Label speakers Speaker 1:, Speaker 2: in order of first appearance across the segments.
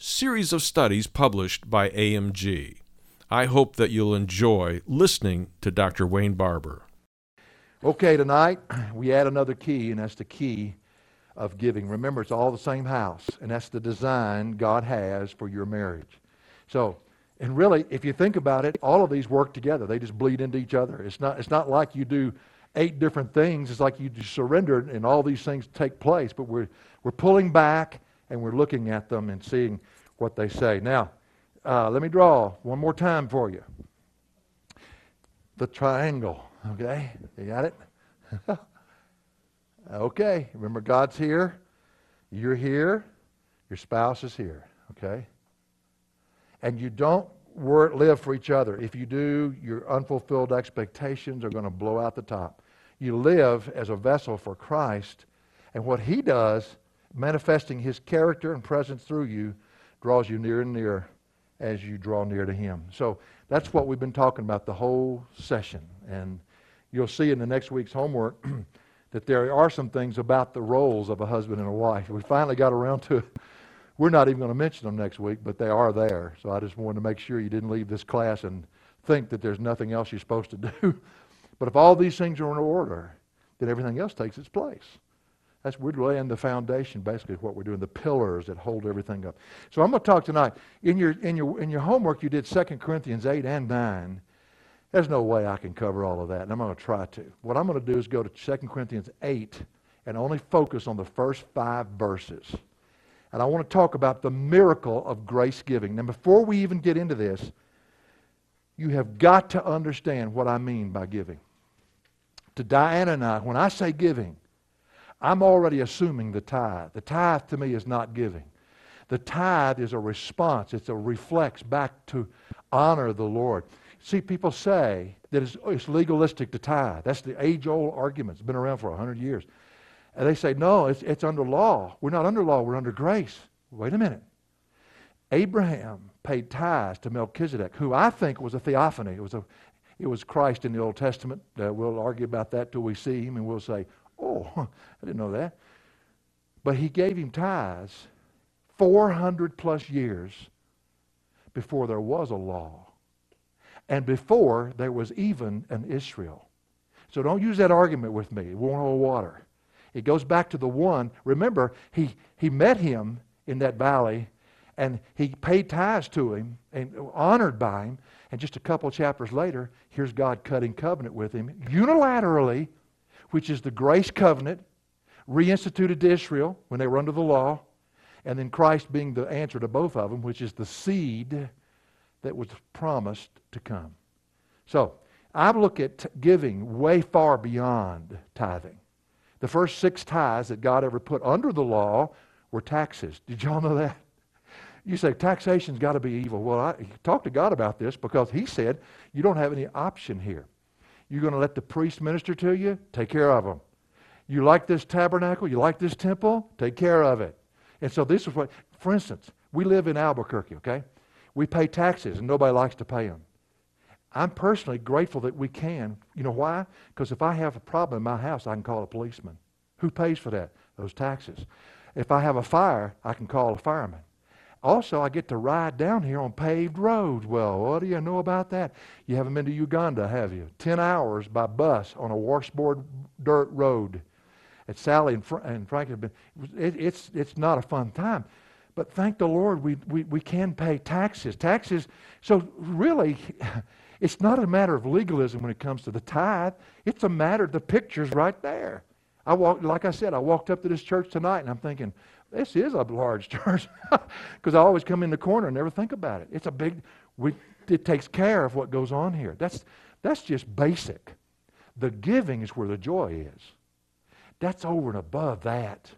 Speaker 1: series of studies published by AMG. I hope that you'll enjoy listening to Dr. Wayne Barber.
Speaker 2: Okay, tonight we add another key, and that's the key of giving. Remember, it's all the same house, and that's the design God has for your marriage. So, and really, if you think about it, all of these work together. They just bleed into each other. It's not, it's not like you do eight different things. It's like you just surrender and all these things take place. But we're, we're pulling back and we're looking at them and seeing what they say. Now, uh, let me draw one more time for you. The triangle, okay? You got it? okay, remember God's here, you're here, your spouse is here, okay? And you don't work, live for each other. If you do, your unfulfilled expectations are going to blow out the top. You live as a vessel for Christ, and what He does manifesting his character and presence through you draws you near and near as you draw near to him. So that's what we've been talking about the whole session. And you'll see in the next week's homework that there are some things about the roles of a husband and a wife. We finally got around to it. We're not even going to mention them next week, but they are there. So I just wanted to make sure you didn't leave this class and think that there's nothing else you're supposed to do. but if all these things are in order, then everything else takes its place. That's we're laying the foundation, basically, what we're doing, the pillars that hold everything up. So I'm going to talk tonight. In your in your in your homework, you did 2 Corinthians 8 and 9. There's no way I can cover all of that, and I'm going to try to. What I'm going to do is go to 2 Corinthians 8 and only focus on the first five verses. And I want to talk about the miracle of grace giving. Now, before we even get into this, you have got to understand what I mean by giving. To Diana and I, when I say giving, I'm already assuming the tithe. The tithe to me is not giving. The tithe is a response, it's a reflex back to honor the Lord. See, people say that it's, it's legalistic to tithe. That's the age old argument. It's been around for 100 years. And they say, no, it's, it's under law. We're not under law, we're under grace. Wait a minute. Abraham paid tithes to Melchizedek, who I think was a theophany. It was, a, it was Christ in the Old Testament. Uh, we'll argue about that till we see him, and we'll say, Oh, I didn't know that. But he gave him tithes 400 plus years before there was a law and before there was even an Israel. So don't use that argument with me. It won't hold water. It goes back to the one. Remember, he, he met him in that valley and he paid tithes to him and honored by him. And just a couple chapters later, here's God cutting covenant with him unilaterally which is the grace covenant reinstituted to Israel when they were under the law, and then Christ being the answer to both of them, which is the seed that was promised to come. So, I look at giving way far beyond tithing. The first six tithes that God ever put under the law were taxes. Did y'all know that? You say taxation's got to be evil. Well, I talked to God about this because He said you don't have any option here. You're going to let the priest minister to you? Take care of them. You like this tabernacle? You like this temple? Take care of it. And so this is what, for instance, we live in Albuquerque, okay? We pay taxes and nobody likes to pay them. I'm personally grateful that we can. You know why? Because if I have a problem in my house, I can call a policeman. Who pays for that? Those taxes. If I have a fire, I can call a fireman. Also, I get to ride down here on paved roads. Well, what do you know about that? You haven't been to Uganda, have you? Ten hours by bus on a washboard dirt road. At Sally and, and Frank have been. It, it's it's not a fun time, But thank the Lord, we, we, we can pay taxes. Taxes, so really, it's not a matter of legalism when it comes to the tithe. It's a matter, the picture's right there. I walked, like I said, I walked up to this church tonight and I'm thinking, this is a large church. Because I always come in the corner and never think about it. It's a big, we, it takes care of what goes on here. That's, that's just basic. The giving is where the joy is. That's over and above that.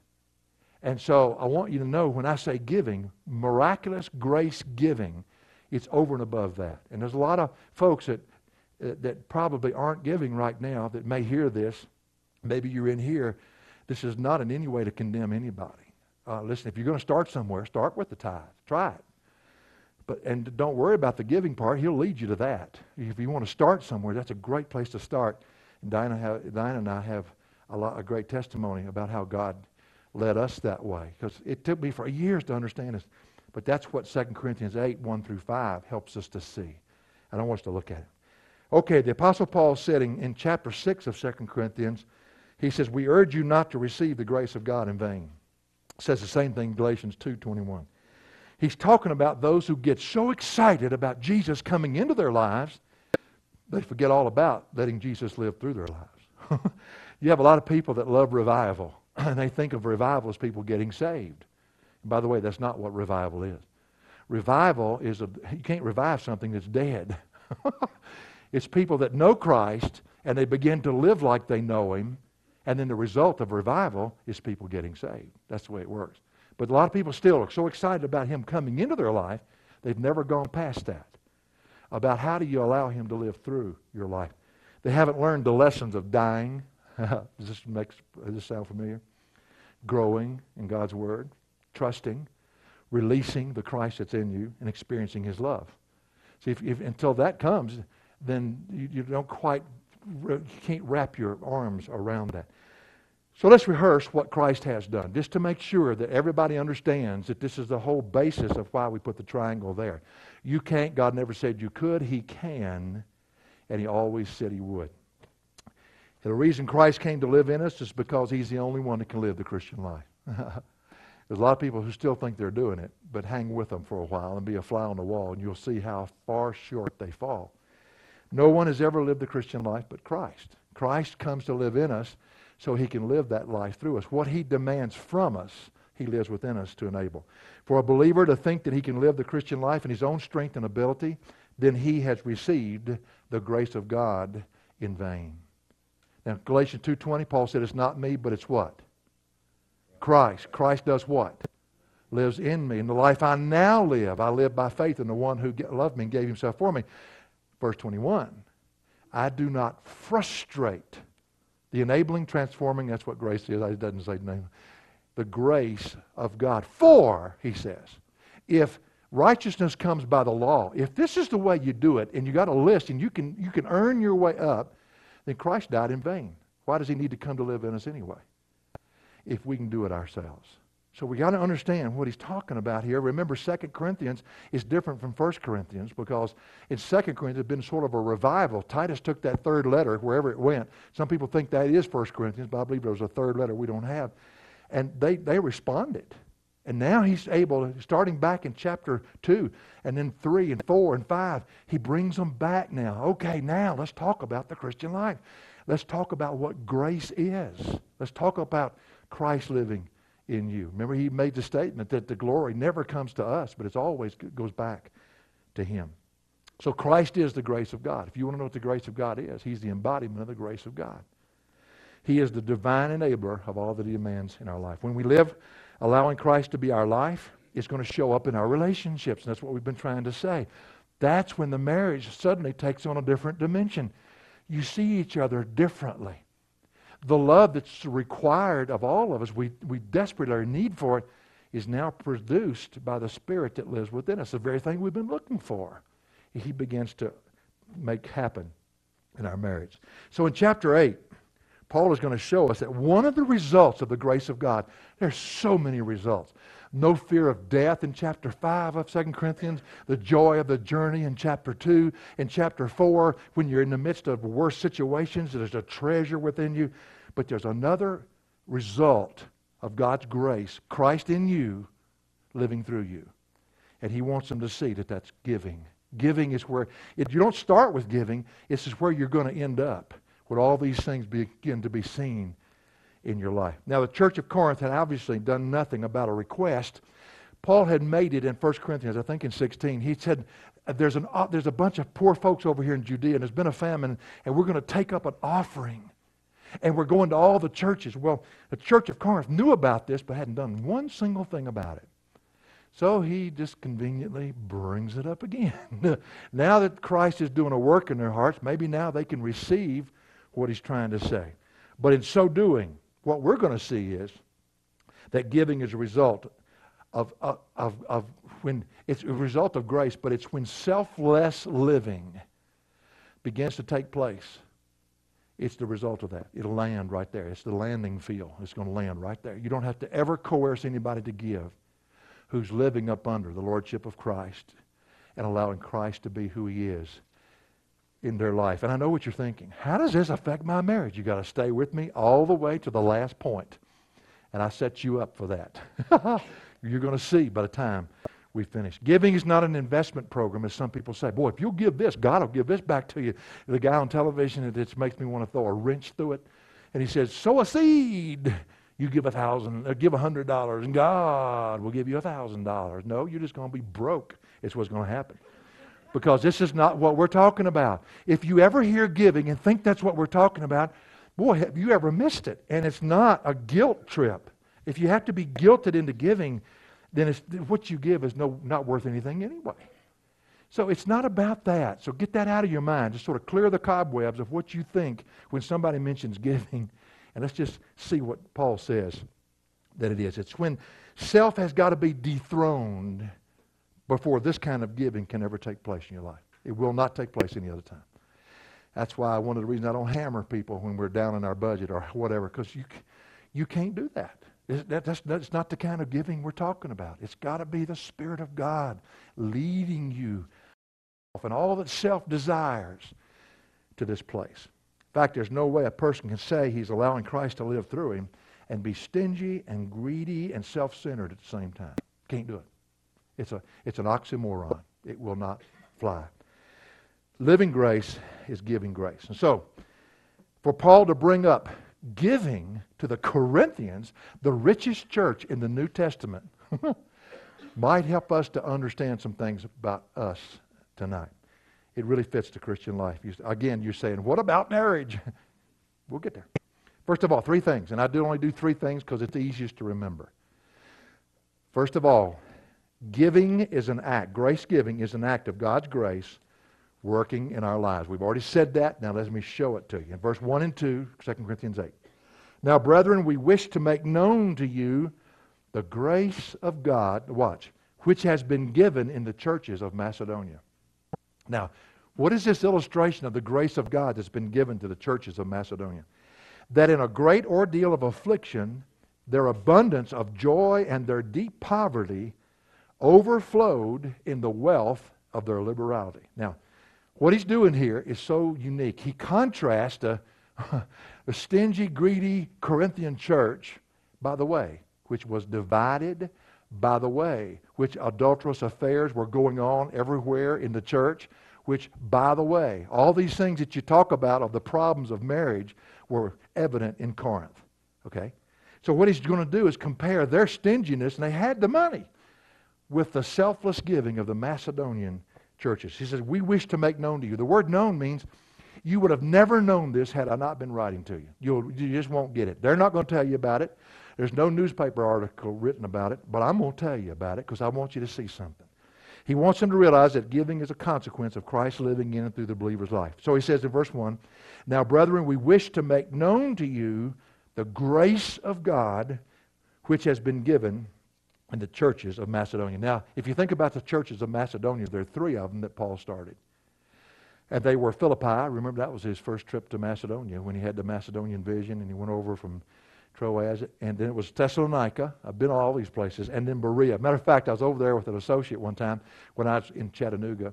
Speaker 2: And so I want you to know when I say giving, miraculous grace giving, it's over and above that. And there's a lot of folks that, uh, that probably aren't giving right now that may hear this. Maybe you're in here. This is not in any way to condemn anybody. Uh, listen, if you're going to start somewhere, start with the tithe. Try it. But, and don't worry about the giving part. He'll lead you to that. If you want to start somewhere, that's a great place to start. And Diana, Diana and I have a, lot, a great testimony about how God led us that way. Because it took me for years to understand this. But that's what 2 Corinthians 8, 1 through 5 helps us to see. And I want us to look at it. Okay, the Apostle Paul said in, in chapter 6 of 2 Corinthians, he says, We urge you not to receive the grace of God in vain. Says the same thing in Galatians 2:21. He's talking about those who get so excited about Jesus coming into their lives, they forget all about letting Jesus live through their lives. you have a lot of people that love revival and they think of revival as people getting saved. And by the way, that's not what revival is. Revival is a, you can't revive something that's dead. it's people that know Christ and they begin to live like they know Him, and then the result of revival is people getting saved. That's the way it works. But a lot of people still are so excited about Him coming into their life, they've never gone past that. About how do you allow Him to live through your life? They haven't learned the lessons of dying. does, this make, does this sound familiar? growing in God's Word, trusting, releasing the Christ that's in you, and experiencing His love. See, if, if until that comes, then you, you don't quite, you can't wrap your arms around that. So let's rehearse what Christ has done, just to make sure that everybody understands that this is the whole basis of why we put the triangle there. You can't, God never said you could, He can, and He always said He would. The reason Christ came to live in us is because He's the only one that can live the Christian life. There's a lot of people who still think they're doing it, but hang with them for a while and be a fly on the wall, and you'll see how far short they fall. No one has ever lived the Christian life but Christ. Christ comes to live in us so he can live that life through us. What he demands from us, he lives within us to enable. For a believer to think that he can live the Christian life in his own strength and ability, then he has received the grace of God in vain. Now, Galatians 2.20, Paul said, it's not me, but it's what? Christ. Christ does what? Lives in me. And the life I now live, I live by faith in the one who loved me and gave himself for me. Verse 21, I do not frustrate the enabling, transforming, that's what grace is. It doesn't say name. The grace of God. For, he says, if righteousness comes by the law, if this is the way you do it, and you got a list and you can, you can earn your way up, then Christ died in vain. Why does he need to come to live in us anyway? If we can do it ourselves. So we got to understand what he's talking about here. Remember, 2 Corinthians is different from 1 Corinthians because in 2 Corinthians it's been sort of a revival. Titus took that third letter wherever it went. Some people think that is 1 Corinthians, but I believe there was a third letter we don't have. And they, they responded. And now he's able, starting back in chapter 2, and then 3 and 4 and 5, he brings them back now. Okay, now let's talk about the Christian life. Let's talk about what grace is. Let's talk about Christ living in you. Remember, he made the statement that the glory never comes to us, but it always goes back to him. So Christ is the grace of God. If you want to know what the grace of God is, he's the embodiment of the grace of God. He is the divine enabler of all that he demands in our life. When we live allowing Christ to be our life it's going to show up in our relationships. And that's what we've been trying to say. That's when the marriage suddenly takes on a different dimension. You see each other differently. The love that's required of all of us, we, we desperately need for it, is now produced by the Spirit that lives within us, the very thing we've been looking for. He begins to make happen in our marriage. So in chapter 8, Paul is going to show us that one of the results of the grace of God, there's so many results. No fear of death in chapter 5 of 2 Corinthians, the joy of the journey in chapter 2, in chapter 4, when you're in the midst of worse situations, there's a treasure within you. But there's another result of God's grace, Christ in you, living through you. And He wants them to see that that's giving. Giving is where, if you don't start with giving, this is where you're going to end up, when all these things begin to be seen in your life. Now, the church of Corinth had obviously done nothing about a request. Paul had made it in 1 Corinthians, I think in 16. He said, there's, an, uh, there's a bunch of poor folks over here in Judea, and there's been a famine, and we're going to take up an offering. And we're going to all the churches. Well, the church of Corinth knew about this, but hadn't done one single thing about it. So he just conveniently brings it up again. now that Christ is doing a work in their hearts, maybe now they can receive what he's trying to say. But in so doing, what we're going to see is that giving is a result of, of, of, of when it's a result of grace, but it's when selfless living begins to take place. It's the result of that. It'll land right there. It's the landing field. It's going to land right there. You don't have to ever coerce anybody to give who's living up under the Lordship of Christ and allowing Christ to be who He is in their life. And I know what you're thinking. How does this affect my marriage? You've got to stay with me all the way to the last point. And I set you up for that. you're going to see by the time we finish. Giving is not an investment program, as some people say. Boy, if you'll give this, God will give this back to you. The guy on television, it makes me want to throw a wrench through it. And he says, sow a seed. You give a thousand, uh, give a hundred dollars, and God will give you a thousand dollars. No, you're just going to be broke. It's what's going to happen. Because this is not what we're talking about. If you ever hear giving and think that's what we're talking about, boy, have you ever missed it? And it's not a guilt trip. If you have to be guilted into giving, then what you give is no, not worth anything anyway. So it's not about that. So get that out of your mind. Just sort of clear the cobwebs of what you think when somebody mentions giving. And let's just see what Paul says that it is. It's when self has got to be dethroned before this kind of giving can ever take place in your life. It will not take place any other time. That's why one of the reasons I don't hammer people when we're down in our budget or whatever, because you, you can't do that. That, that's, that's not the kind of giving we're talking about. It's got to be the Spirit of God leading you and all that self desires to this place. In fact, there's no way a person can say he's allowing Christ to live through him and be stingy and greedy and self centered at the same time. Can't do it. It's, a, it's an oxymoron. It will not fly. Living grace is giving grace. And so, for Paul to bring up giving to the Corinthians, the richest church in the New Testament, might help us to understand some things about us tonight. It really fits the Christian life. You, again, you're saying, what about marriage? we'll get there. First of all, three things. And I do only do three things because it's the easiest to remember. First of all, giving is an act. Grace giving is an act of God's grace working in our lives. We've already said that. Now let me show it to you. In verse 1 and 2, 2 Corinthians 8. Now, brethren, we wish to make known to you the grace of God, watch, which has been given in the churches of Macedonia. Now, what is this illustration of the grace of God that's been given to the churches of Macedonia? That in a great ordeal of affliction, their abundance of joy and their deep poverty overflowed in the wealth of their liberality. Now, what he's doing here is so unique. He contrasts a, a stingy, greedy Corinthian church, by the way, which was divided, by the way, which adulterous affairs were going on everywhere in the church, which, by the way, all these things that you talk about of the problems of marriage were evident in Corinth. Okay? So what he's going to do is compare their stinginess, and they had the money, with the selfless giving of the Macedonian churches. He says, We wish to make known to you. The word known means you would have never known this had I not been writing to you. You'll, you just won't get it. They're not going to tell you about it. There's no newspaper article written about it, but I'm going to tell you about it because I want you to see something. He wants them to realize that giving is a consequence of Christ living in and through the believer's life. So he says in verse 1 Now, brethren, we wish to make known to you the grace of God which has been given in the churches of Macedonia. Now, if you think about the churches of Macedonia, there are three of them that Paul started. And they were Philippi. Remember, that was his first trip to Macedonia when he had the Macedonian vision and he went over from Troas. And then it was Thessalonica. I've been all these places. And then Berea. Matter of fact, I was over there with an associate one time when I was in Chattanooga.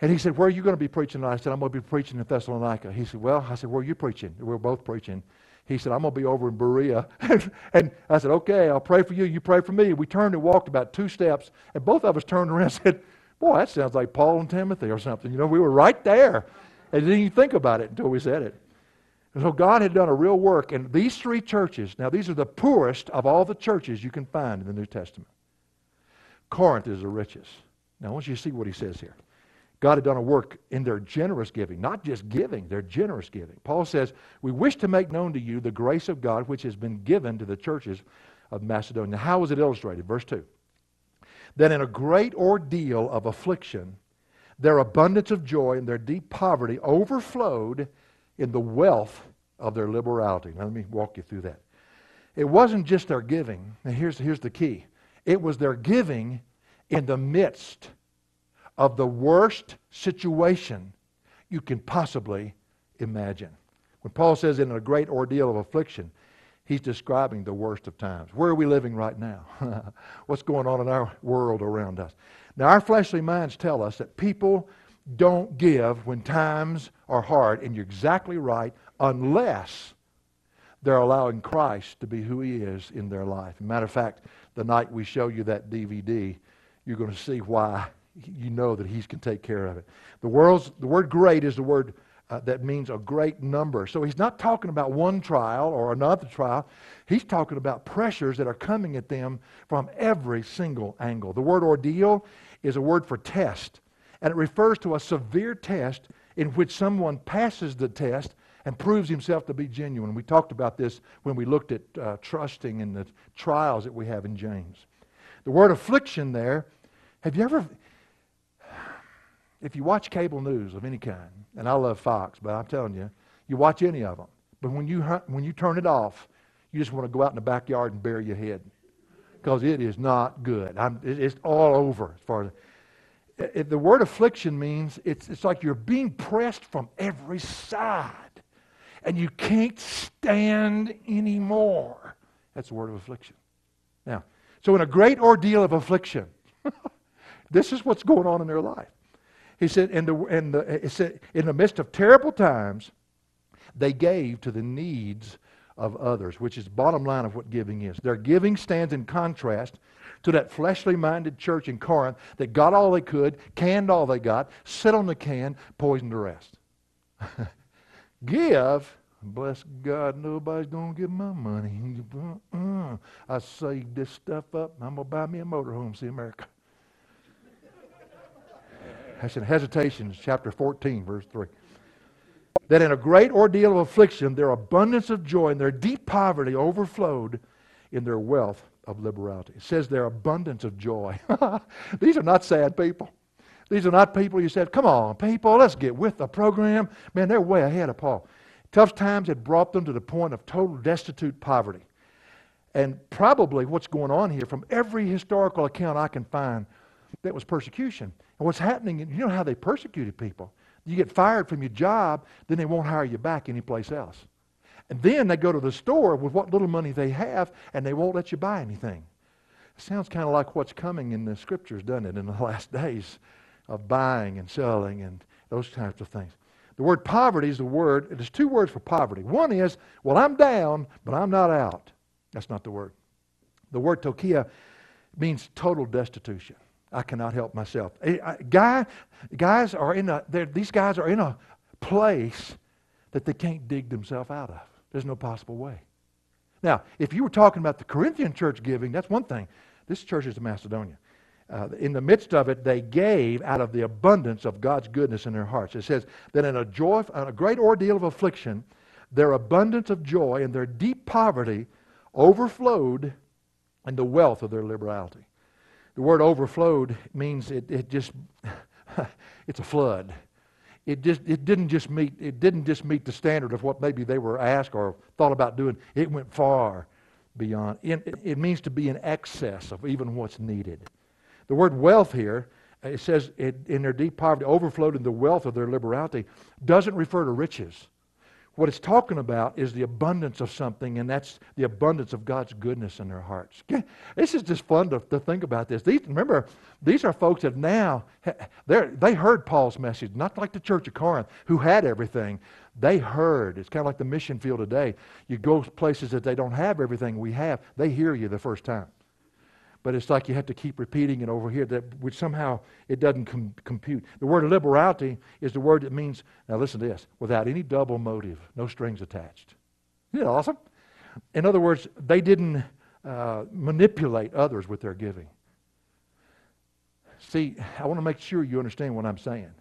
Speaker 2: And he said, Where are you going to be preaching? And I said, I'm going to be preaching in Thessalonica. He said, Well, I said, Where are you preaching? We're both preaching he said, I'm going to be over in Berea. and I said, okay, I'll pray for you. You pray for me. We turned and walked about two steps, and both of us turned around and said, boy, that sounds like Paul and Timothy or something. You know, we were right there. And didn't even think about it until we said it. And so God had done a real work. And these three churches, now these are the poorest of all the churches you can find in the New Testament. Corinth is the richest. Now I want you to see what he says here. God had done a work in their generous giving, not just giving, their generous giving. Paul says, We wish to make known to you the grace of God which has been given to the churches of Macedonia. How was it illustrated? Verse 2. That in a great ordeal of affliction, their abundance of joy and their deep poverty overflowed in the wealth of their liberality. Now, let me walk you through that. It wasn't just their giving. Now, here's, here's the key it was their giving in the midst of the worst situation you can possibly imagine. When Paul says in a great ordeal of affliction, he's describing the worst of times. Where are we living right now? What's going on in our world around us? Now, our fleshly minds tell us that people don't give when times are hard, and you're exactly right, unless they're allowing Christ to be who he is in their life. matter of fact, the night we show you that DVD, you're going to see why you know that he can take care of it. The, world's, the word great is the word uh, that means a great number. So he's not talking about one trial or another trial. He's talking about pressures that are coming at them from every single angle. The word ordeal is a word for test, and it refers to a severe test in which someone passes the test and proves himself to be genuine. We talked about this when we looked at uh, trusting in the trials that we have in James. The word affliction there, have you ever, if you watch cable news of any kind, and I love Fox, but I'm telling you, you watch any of them, but when you, when you turn it off, you just want to go out in the backyard and bury your head because it is not good. I'm, it's all over as far as. It, the word affliction means it's, it's like you're being pressed from every side and you can't stand anymore. That's the word of affliction. Now, so in a great ordeal of affliction, this is what's going on in their life. He said, in the, in the, said, in the midst of terrible times, they gave to the needs of others, which is bottom line of what giving is. Their giving stands in contrast to that fleshly minded church in Corinth that got all they could, canned all they got, sit on the can, poisoned the rest. Give, bless God, nobody's going to get my money. Uh-uh. I saved this stuff up. I'm going to buy me a motorhome, see America. That's in Hesitations, chapter 14, verse 3. That in a great ordeal of affliction, their abundance of joy and their deep poverty overflowed in their wealth of liberality. It says their abundance of joy. These are not sad people. These are not people you said, come on, people, let's get with the program. Man, they're way ahead of Paul. Tough times had brought them to the point of total destitute poverty. And probably what's going on here, from every historical account I can find, that was persecution. And what's happening, you know how they persecuted people. You get fired from your job, then they won't hire you back anyplace else. And then they go to the store with what little money they have, and they won't let you buy anything. It sounds kind of like what's coming in the scriptures, doesn't it, in the last days of buying and selling and those types of things. The word poverty is the word, there's two words for poverty. One is, well, I'm down, but I'm not out. That's not the word. The word tokia means total destitution. I cannot help myself. Guy, guys are in a, these guys are in a place that they can't dig themselves out of. There's no possible way. Now, if you were talking about the Corinthian church giving, that's one thing. This church is in Macedonia. Uh, in the midst of it, they gave out of the abundance of God's goodness in their hearts. It says that in a, joy, a great ordeal of affliction, their abundance of joy and their deep poverty overflowed in the wealth of their liberality. The word overflowed means it, it just, it's a flood. It, just, it, didn't just meet, it didn't just meet the standard of what maybe they were asked or thought about doing. It went far beyond. It, it means to be in excess of even what's needed. The word wealth here, it says it, in their deep poverty, overflowed in the wealth of their liberality, doesn't refer to riches. What it's talking about is the abundance of something, and that's the abundance of God's goodness in their hearts. This is just fun to, to think about this. These, remember, these are folks that now, they heard Paul's message, not like the church of Corinth, who had everything. They heard. It's kind of like the mission field today. You go places that they don't have everything we have. They hear you the first time. But it's like you have to keep repeating it over here, that which somehow it doesn't com- compute. The word liberality is the word that means, now listen to this, without any double motive, no strings attached. Isn't that awesome? In other words, they didn't uh, manipulate others with their giving. See, I want to make sure you understand what I'm saying.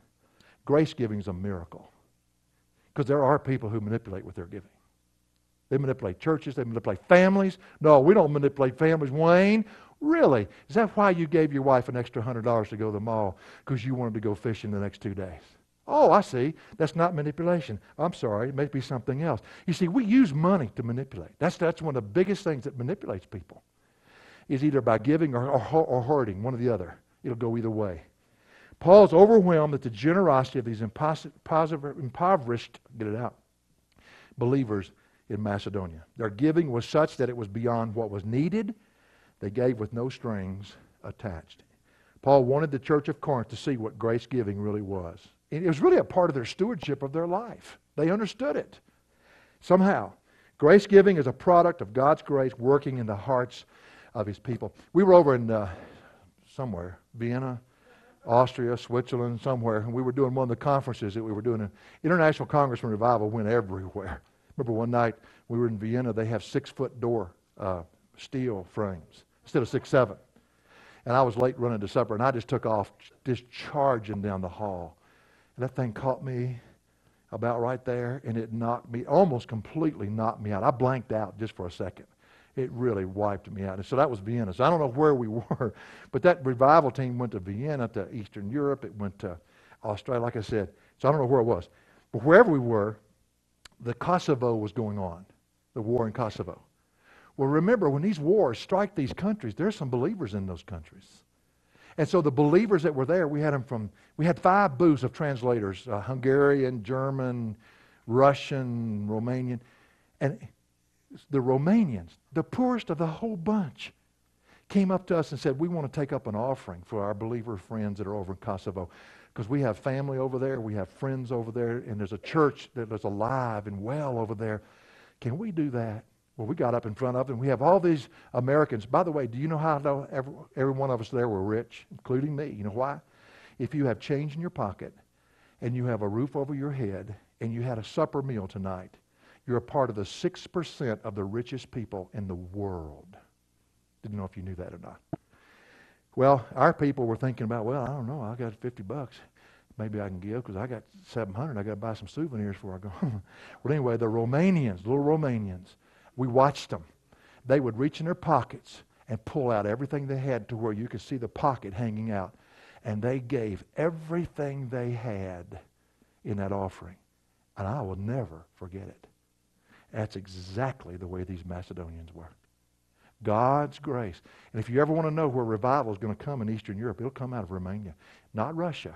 Speaker 2: Grace giving is a miracle. Because there are people who manipulate with their giving. They manipulate churches, they manipulate families. No, we don't manipulate families. Wayne, really? Is that why you gave your wife an extra $100 to go to the mall? Because you wanted to go fishing the next two days. Oh, I see. That's not manipulation. I'm sorry. It may be something else. You see, we use money to manipulate. That's, that's one of the biggest things that manipulates people, is either by giving or, or, or hoarding, one or the other. It'll go either way. Paul's overwhelmed at the generosity of these impoverished, get it out, believers in Macedonia. Their giving was such that it was beyond what was needed. They gave with no strings attached. Paul wanted the church of Corinth to see what grace giving really was. It was really a part of their stewardship of their life. They understood it. Somehow, grace giving is a product of God's grace working in the hearts of his people. We were over in uh, somewhere, Vienna, Austria, Switzerland, somewhere, and we were doing one of the conferences that we were doing. An International Congress on Revival went everywhere. Remember one night we were in Vienna, they have six foot door uh, steel frames instead of six, seven. And I was late running to supper, and I just took off, just charging down the hall. And that thing caught me about right there, and it knocked me, almost completely knocked me out. I blanked out just for a second it really wiped me out. And so that was Vienna. So I don't know where we were, but that revival team went to Vienna, to Eastern Europe. It went to Australia, like I said. So I don't know where it was. But wherever we were, the Kosovo was going on, the war in Kosovo. Well, remember, when these wars strike these countries, there's some believers in those countries. And so the believers that were there, we had them from, we had five booths of translators uh, Hungarian, German, Russian, Romanian. And the Romanians, the poorest of the whole bunch, came up to us and said, We want to take up an offering for our believer friends that are over in Kosovo. Because we have family over there, we have friends over there, and there's a church that is alive and well over there. Can we do that? Well, we got up in front of them. We have all these Americans. By the way, do you know how every, every one of us there were rich, including me? You know why? If you have change in your pocket and you have a roof over your head and you had a supper meal tonight, you're a part of the 6% of the richest people in the world. Didn't know if you knew that or not. Well, our people were thinking about, well, I don't know, I got 50 bucks. Maybe I can give because I got 700. I got to buy some souvenirs before I go. well, anyway, the Romanians, little Romanians, we watched them. They would reach in their pockets and pull out everything they had to where you could see the pocket hanging out. And they gave everything they had in that offering. And I will never forget it. That's exactly the way these Macedonians were. God's grace. And if you ever want to know where revival is going to come in Eastern Europe, it'll come out of Romania, not Russia,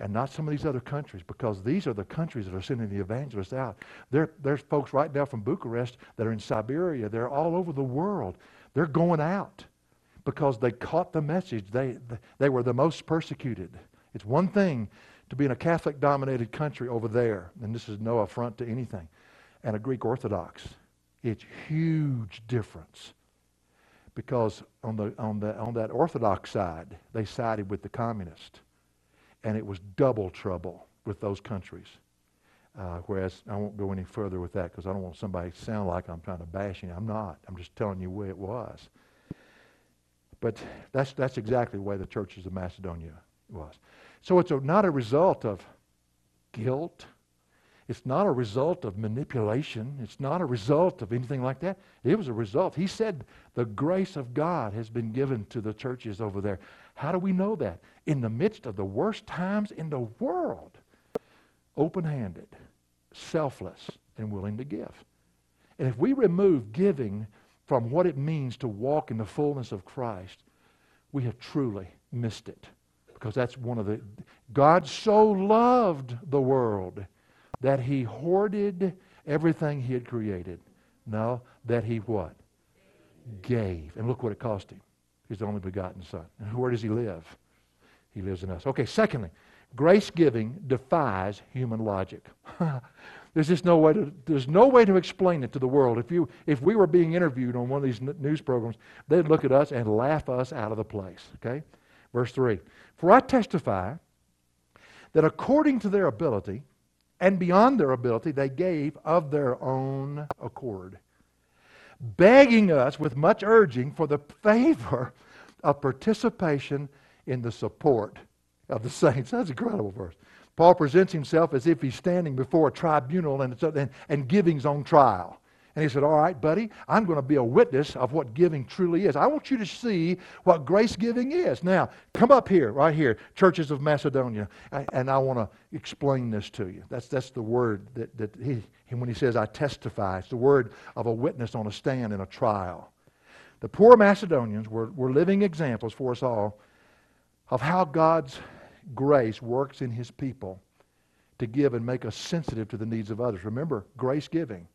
Speaker 2: and not some of these other countries, because these are the countries that are sending the evangelists out. There, there's folks right now from Bucharest that are in Siberia. They're all over the world. They're going out because they caught the message. They, they were the most persecuted. It's one thing to be in a Catholic dominated country over there, and this is no affront to anything and a Greek Orthodox. It's huge difference. Because on, the, on, the, on that Orthodox side, they sided with the communist. And it was double trouble with those countries. Uh, whereas I won't go any further with that because I don't want somebody to sound like I'm trying to bash you. I'm not. I'm just telling you where it was. But that's, that's exactly the way the churches of Macedonia was. So it's a, not a result of guilt it's not a result of manipulation. It's not a result of anything like that. It was a result. He said the grace of God has been given to the churches over there. How do we know that? In the midst of the worst times in the world, open handed, selfless, and willing to give. And if we remove giving from what it means to walk in the fullness of Christ, we have truly missed it. Because that's one of the. God so loved the world that he hoarded everything he had created. No, that he what? Gave. And look what it cost him. His only begotten Son. And where does he live? He lives in us. Okay, secondly, grace giving defies human logic. There's just no way to, there's no way to explain it to the world. If, you, if we were being interviewed on one of these n- news programs, they'd look at us and laugh us out of the place. Okay? Verse 3 For I testify that according to their ability and beyond their ability, they gave of their own accord, begging us with much urging for the favor of participation in the support of the saints. That's an incredible verse. Paul presents himself as if he's standing before a tribunal and, and, and giving his own trial. And he said, All right, buddy, I'm going to be a witness of what giving truly is. I want you to see what grace giving is. Now, come up here, right here, churches of Macedonia, and I want to explain this to you. That's, that's the word that, that he, when he says, I testify, it's the word of a witness on a stand in a trial. The poor Macedonians were, were living examples for us all of how God's grace works in his people to give and make us sensitive to the needs of others. Remember, grace giving,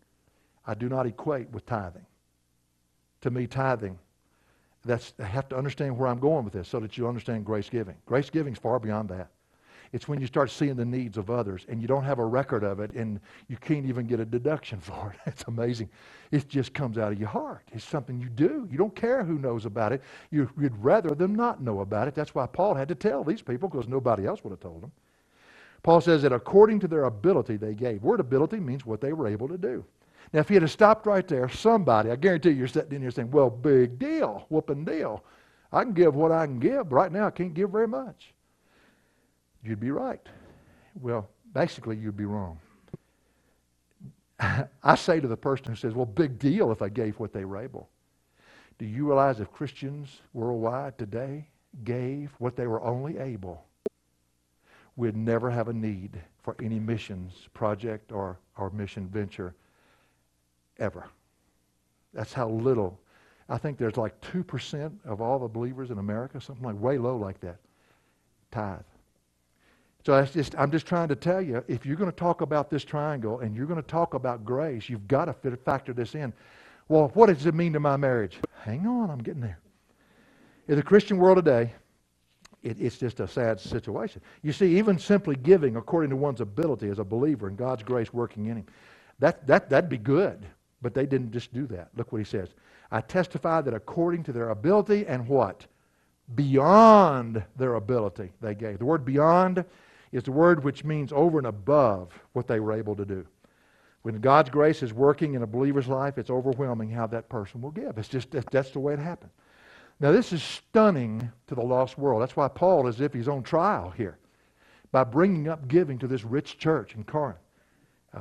Speaker 2: I do not equate with tithing. To me, tithing, that's, I have to understand where I'm going with this so that you understand grace giving. Grace giving is far beyond that. It's when you start seeing the needs of others and you don't have a record of it and you can't even get a deduction for it. It's amazing. It just comes out of your heart. It's something you do. You don't care who knows about it. You, would rather them not know about it. That's why Paul had to tell these people because nobody else would have told them. Paul says that according to their ability they gave. Word ability means what they were able to do. Now, if he had stopped right there, somebody, I guarantee you, you're sitting in here saying, well, big deal, whooping deal. I can give what I can give. Right now, I can't give very much you'd be right. Well, basically, you'd be wrong. I say to the person who says, well, big deal if I gave what they were able. Do you realize if Christians worldwide today gave what they were only able, we'd never have a need for any missions project or, or mission venture ever. That's how little. I think there's like 2% of all the believers in America, something like way low like that, tithe. So just, I'm just trying to tell you, if you're going to talk about this triangle and you're going to talk about grace, you've got to factor this in. Well, what does it mean to my marriage? Hang on, I'm getting there. In the Christian world today, it, it's just a sad situation. You see, even simply giving according to one's ability as a believer and God's grace working in him, that, that, that'd be good. But they didn't just do that. Look what he says. I testify that according to their ability and what? Beyond their ability they gave. The word beyond is the word which means over and above what they were able to do. When God's grace is working in a believer's life, it's overwhelming how that person will give. It's just that's the way it happened. Now, this is stunning to the lost world. That's why Paul is if he's on trial here by bringing up giving to this rich church in Corinth. Uh,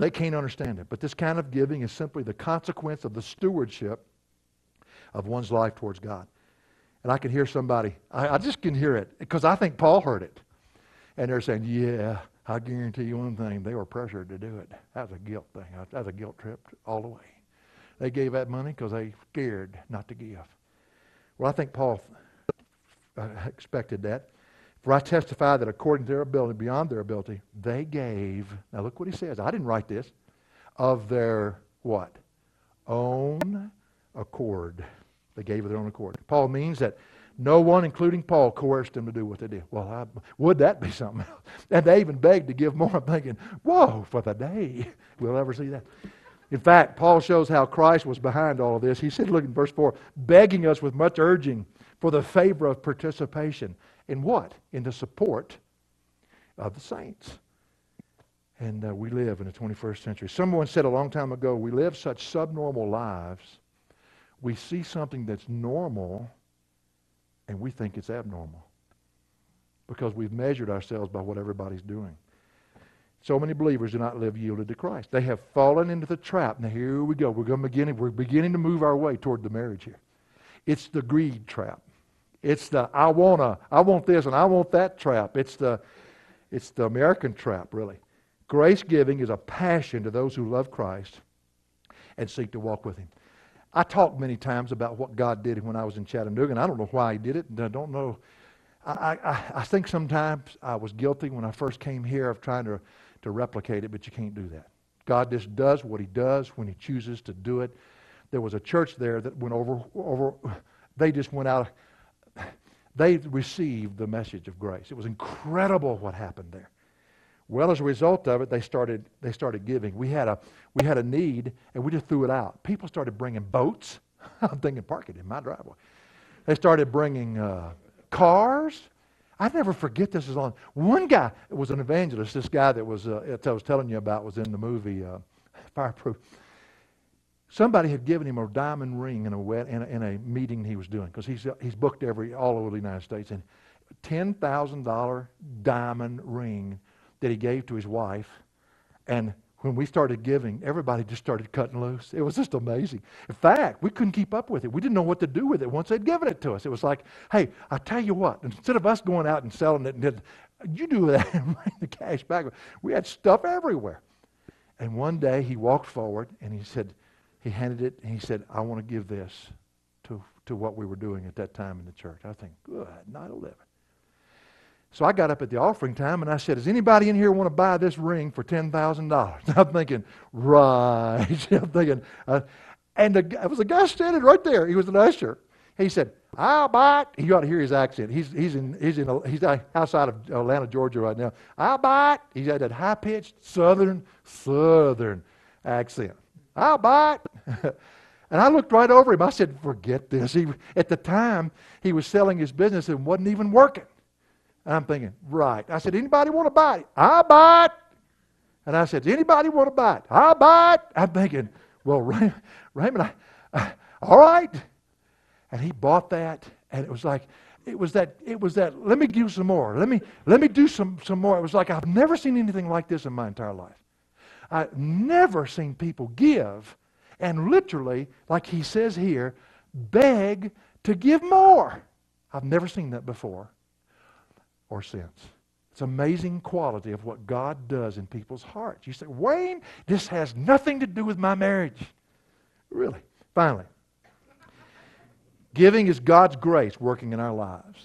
Speaker 2: they can't understand it. But this kind of giving is simply the consequence of the stewardship of one's life towards God. And I can hear somebody, I, I just can hear it because I think Paul heard it. And they're saying, yeah, I guarantee you one thing, they were pressured to do it. That was a guilt thing. That was a guilt trip all the way. They gave that money because they scared not to give. Well, I think Paul uh, expected that. For I testify that according to their ability, beyond their ability, they gave. Now look what he says. I didn't write this. Of their what? Own accord. They gave of their own accord. Paul means that no one, including Paul, coerced them to do what they did. Well, I, would that be something else? And they even begged to give more. I'm thinking, whoa, for the day. We'll ever see that. In fact, Paul shows how Christ was behind all of this. He said, look in verse 4, begging us with much urging for the favor of participation. In what? In the support of the saints. And uh, we live in the 21st century. Someone said a long time ago, we live such subnormal lives. We see something that's normal and we think it's abnormal because we've measured ourselves by what everybody's doing. So many believers do not live yielded to Christ. They have fallen into the trap. Now here we go. We're going to begin. We're beginning to move our way toward the marriage here. It's the greed trap. It's the I wanna, I want this and I want that trap. It's the, it's the American trap, really. Grace giving is a passion to those who love Christ and seek to walk with Him. I talked many times about what God did when I was in Chattanooga, and I don't know why He did it, and I don't know. I, I, I think sometimes I was guilty when I first came here of trying to, to replicate it, but you can't do that. God just does what He does when He chooses to do it. There was a church there that went over, over they just went out, they received the message of grace. It was incredible what happened there. Well, as a result of it, they started, they started giving. We had, a, we had a need, and we just threw it out. People started bringing boats. I'm thinking, park it in my driveway. They started bringing uh, cars. I never forget this as long. One guy was an evangelist. This guy that was uh, I was telling you about was in the movie uh, Fireproof. Somebody had given him a diamond ring in a, wet, in a, in a meeting he was doing because he's, he's booked every all over the United States and ten thousand dollar diamond ring that he gave to his wife, and when we started giving, everybody just started cutting loose. It was just amazing. In fact, we couldn't keep up with it. We didn't know what to do with it once they'd given it to us. It was like, hey, I tell you what, instead of us going out and selling it, and did, you do that and bring the cash back. We had stuff everywhere. And one day he walked forward and he said, he handed it and he said, I want to give this to, to what we were doing at that time in the church. I think, good night, 11. So I got up at the offering time and I said, Does anybody in here want to buy this ring for $10,000? I'm thinking, Right. I'm thinking, uh, and there was a guy standing right there. He was an usher. He said, I'll buy it. You ought to hear his accent. He's, he's, in, he's, in, he's outside of Atlanta, Georgia right now. I'll buy it. He had that high pitched southern, southern accent. I'll buy it. and I looked right over him. I said, Forget this. He, at the time, he was selling his business and wasn't even working. And I'm thinking, right. I said, anybody want to buy it? I'll buy it. And I said, anybody want to buy it? I'll buy it. I'm thinking, well, Raymond, Raymond I, all right. And he bought that, and it was like, it was that, it was that, let me give some more. Let me, let me do some, some more. It was like, I've never seen anything like this in my entire life. I've never seen people give and literally, like he says here, beg to give more. I've never seen that before or since. It's amazing quality of what God does in people's hearts. You say, Wayne, this has nothing to do with my marriage. Really. Finally, giving is God's grace working in our lives.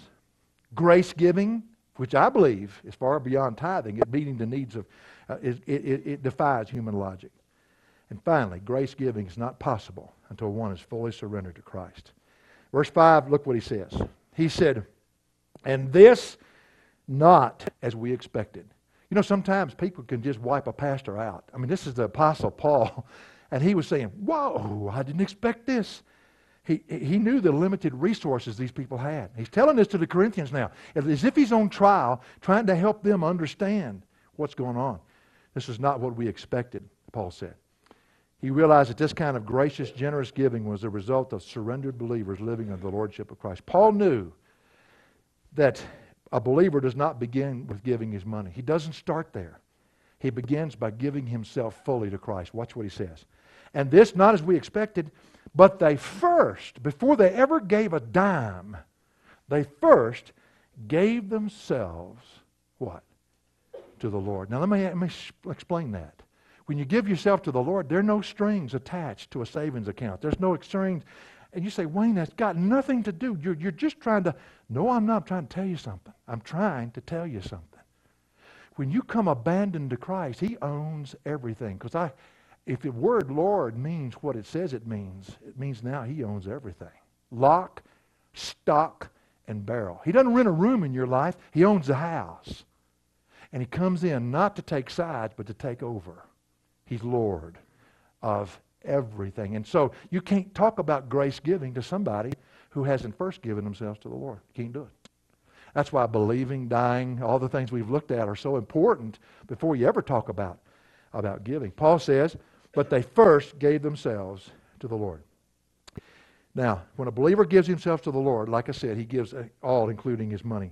Speaker 2: Grace giving, which I believe is far beyond tithing, it meeting the needs of, uh, it, it, it defies human logic. And finally, grace giving is not possible until one is fully surrendered to Christ. Verse 5, look what he says. He said, And this not as we expected. You know, sometimes people can just wipe a pastor out. I mean, this is the Apostle Paul, and he was saying, Whoa, I didn't expect this. He, he knew the limited resources these people had. He's telling this to the Corinthians now, as if he's on trial, trying to help them understand what's going on. This is not what we expected, Paul said. He realized that this kind of gracious, generous giving was the result of surrendered believers living under the Lordship of Christ. Paul knew that a believer does not begin with giving his money. He doesn't start there. He begins by giving himself fully to Christ. Watch what he says. And this, not as we expected, but they first, before they ever gave a dime, they first gave themselves what? To the Lord. Now, let me, let me explain that. When you give yourself to the Lord, there are no strings attached to a savings account. There's no strings. And you say, Wayne, that's got nothing to do. You're, you're just trying to. No, I'm not trying to tell you something. I'm trying to tell you something. When you come abandoned to Christ, He owns everything. Because I, if the word Lord means what it says it means, it means now He owns everything. Lock, stock, and barrel. He doesn't rent a room in your life. He owns the house. And He comes in not to take sides, but to take over. He's Lord of everything. And so you can't talk about grace giving to somebody who hasn't first given themselves to the Lord. You can't do it. That's why believing, dying, all the things we've looked at are so important before you ever talk about, about giving. Paul says, but they first gave themselves to the Lord. Now, when a believer gives himself to the Lord, like I said, he gives all, including his money.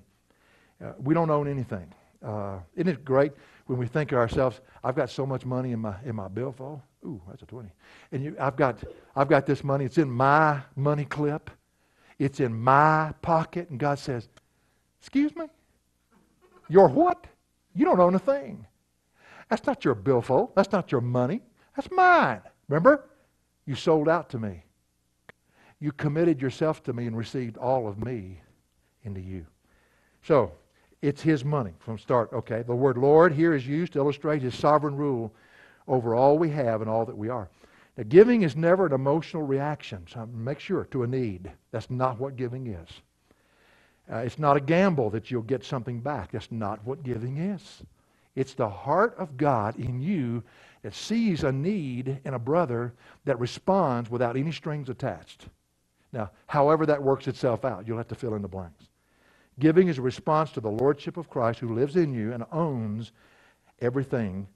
Speaker 2: Uh, we don't own anything. Uh, isn't it great when we think of ourselves, I've got so much money in my, in my billfold? Ooh, that's a 20. And you, I've, got, I've got this money. It's in my money clip. It's in my pocket. And God says, Excuse me? Your what? You don't own a thing. That's not your billfold. That's not your money. That's mine. Remember? You sold out to me. You committed yourself to me and received all of me into you. So, it's his money from start. Okay, the word Lord here is used to illustrate his sovereign rule over all we have and all that we are. Now, giving is never an emotional reaction. So make sure to a need. That's not what giving is. Uh, it's not a gamble that you'll get something back. That's not what giving is. It's the heart of God in you that sees a need in a brother that responds without any strings attached. Now, however that works itself out, you'll have to fill in the blanks. Giving is a response to the Lordship of Christ who lives in you and owns everything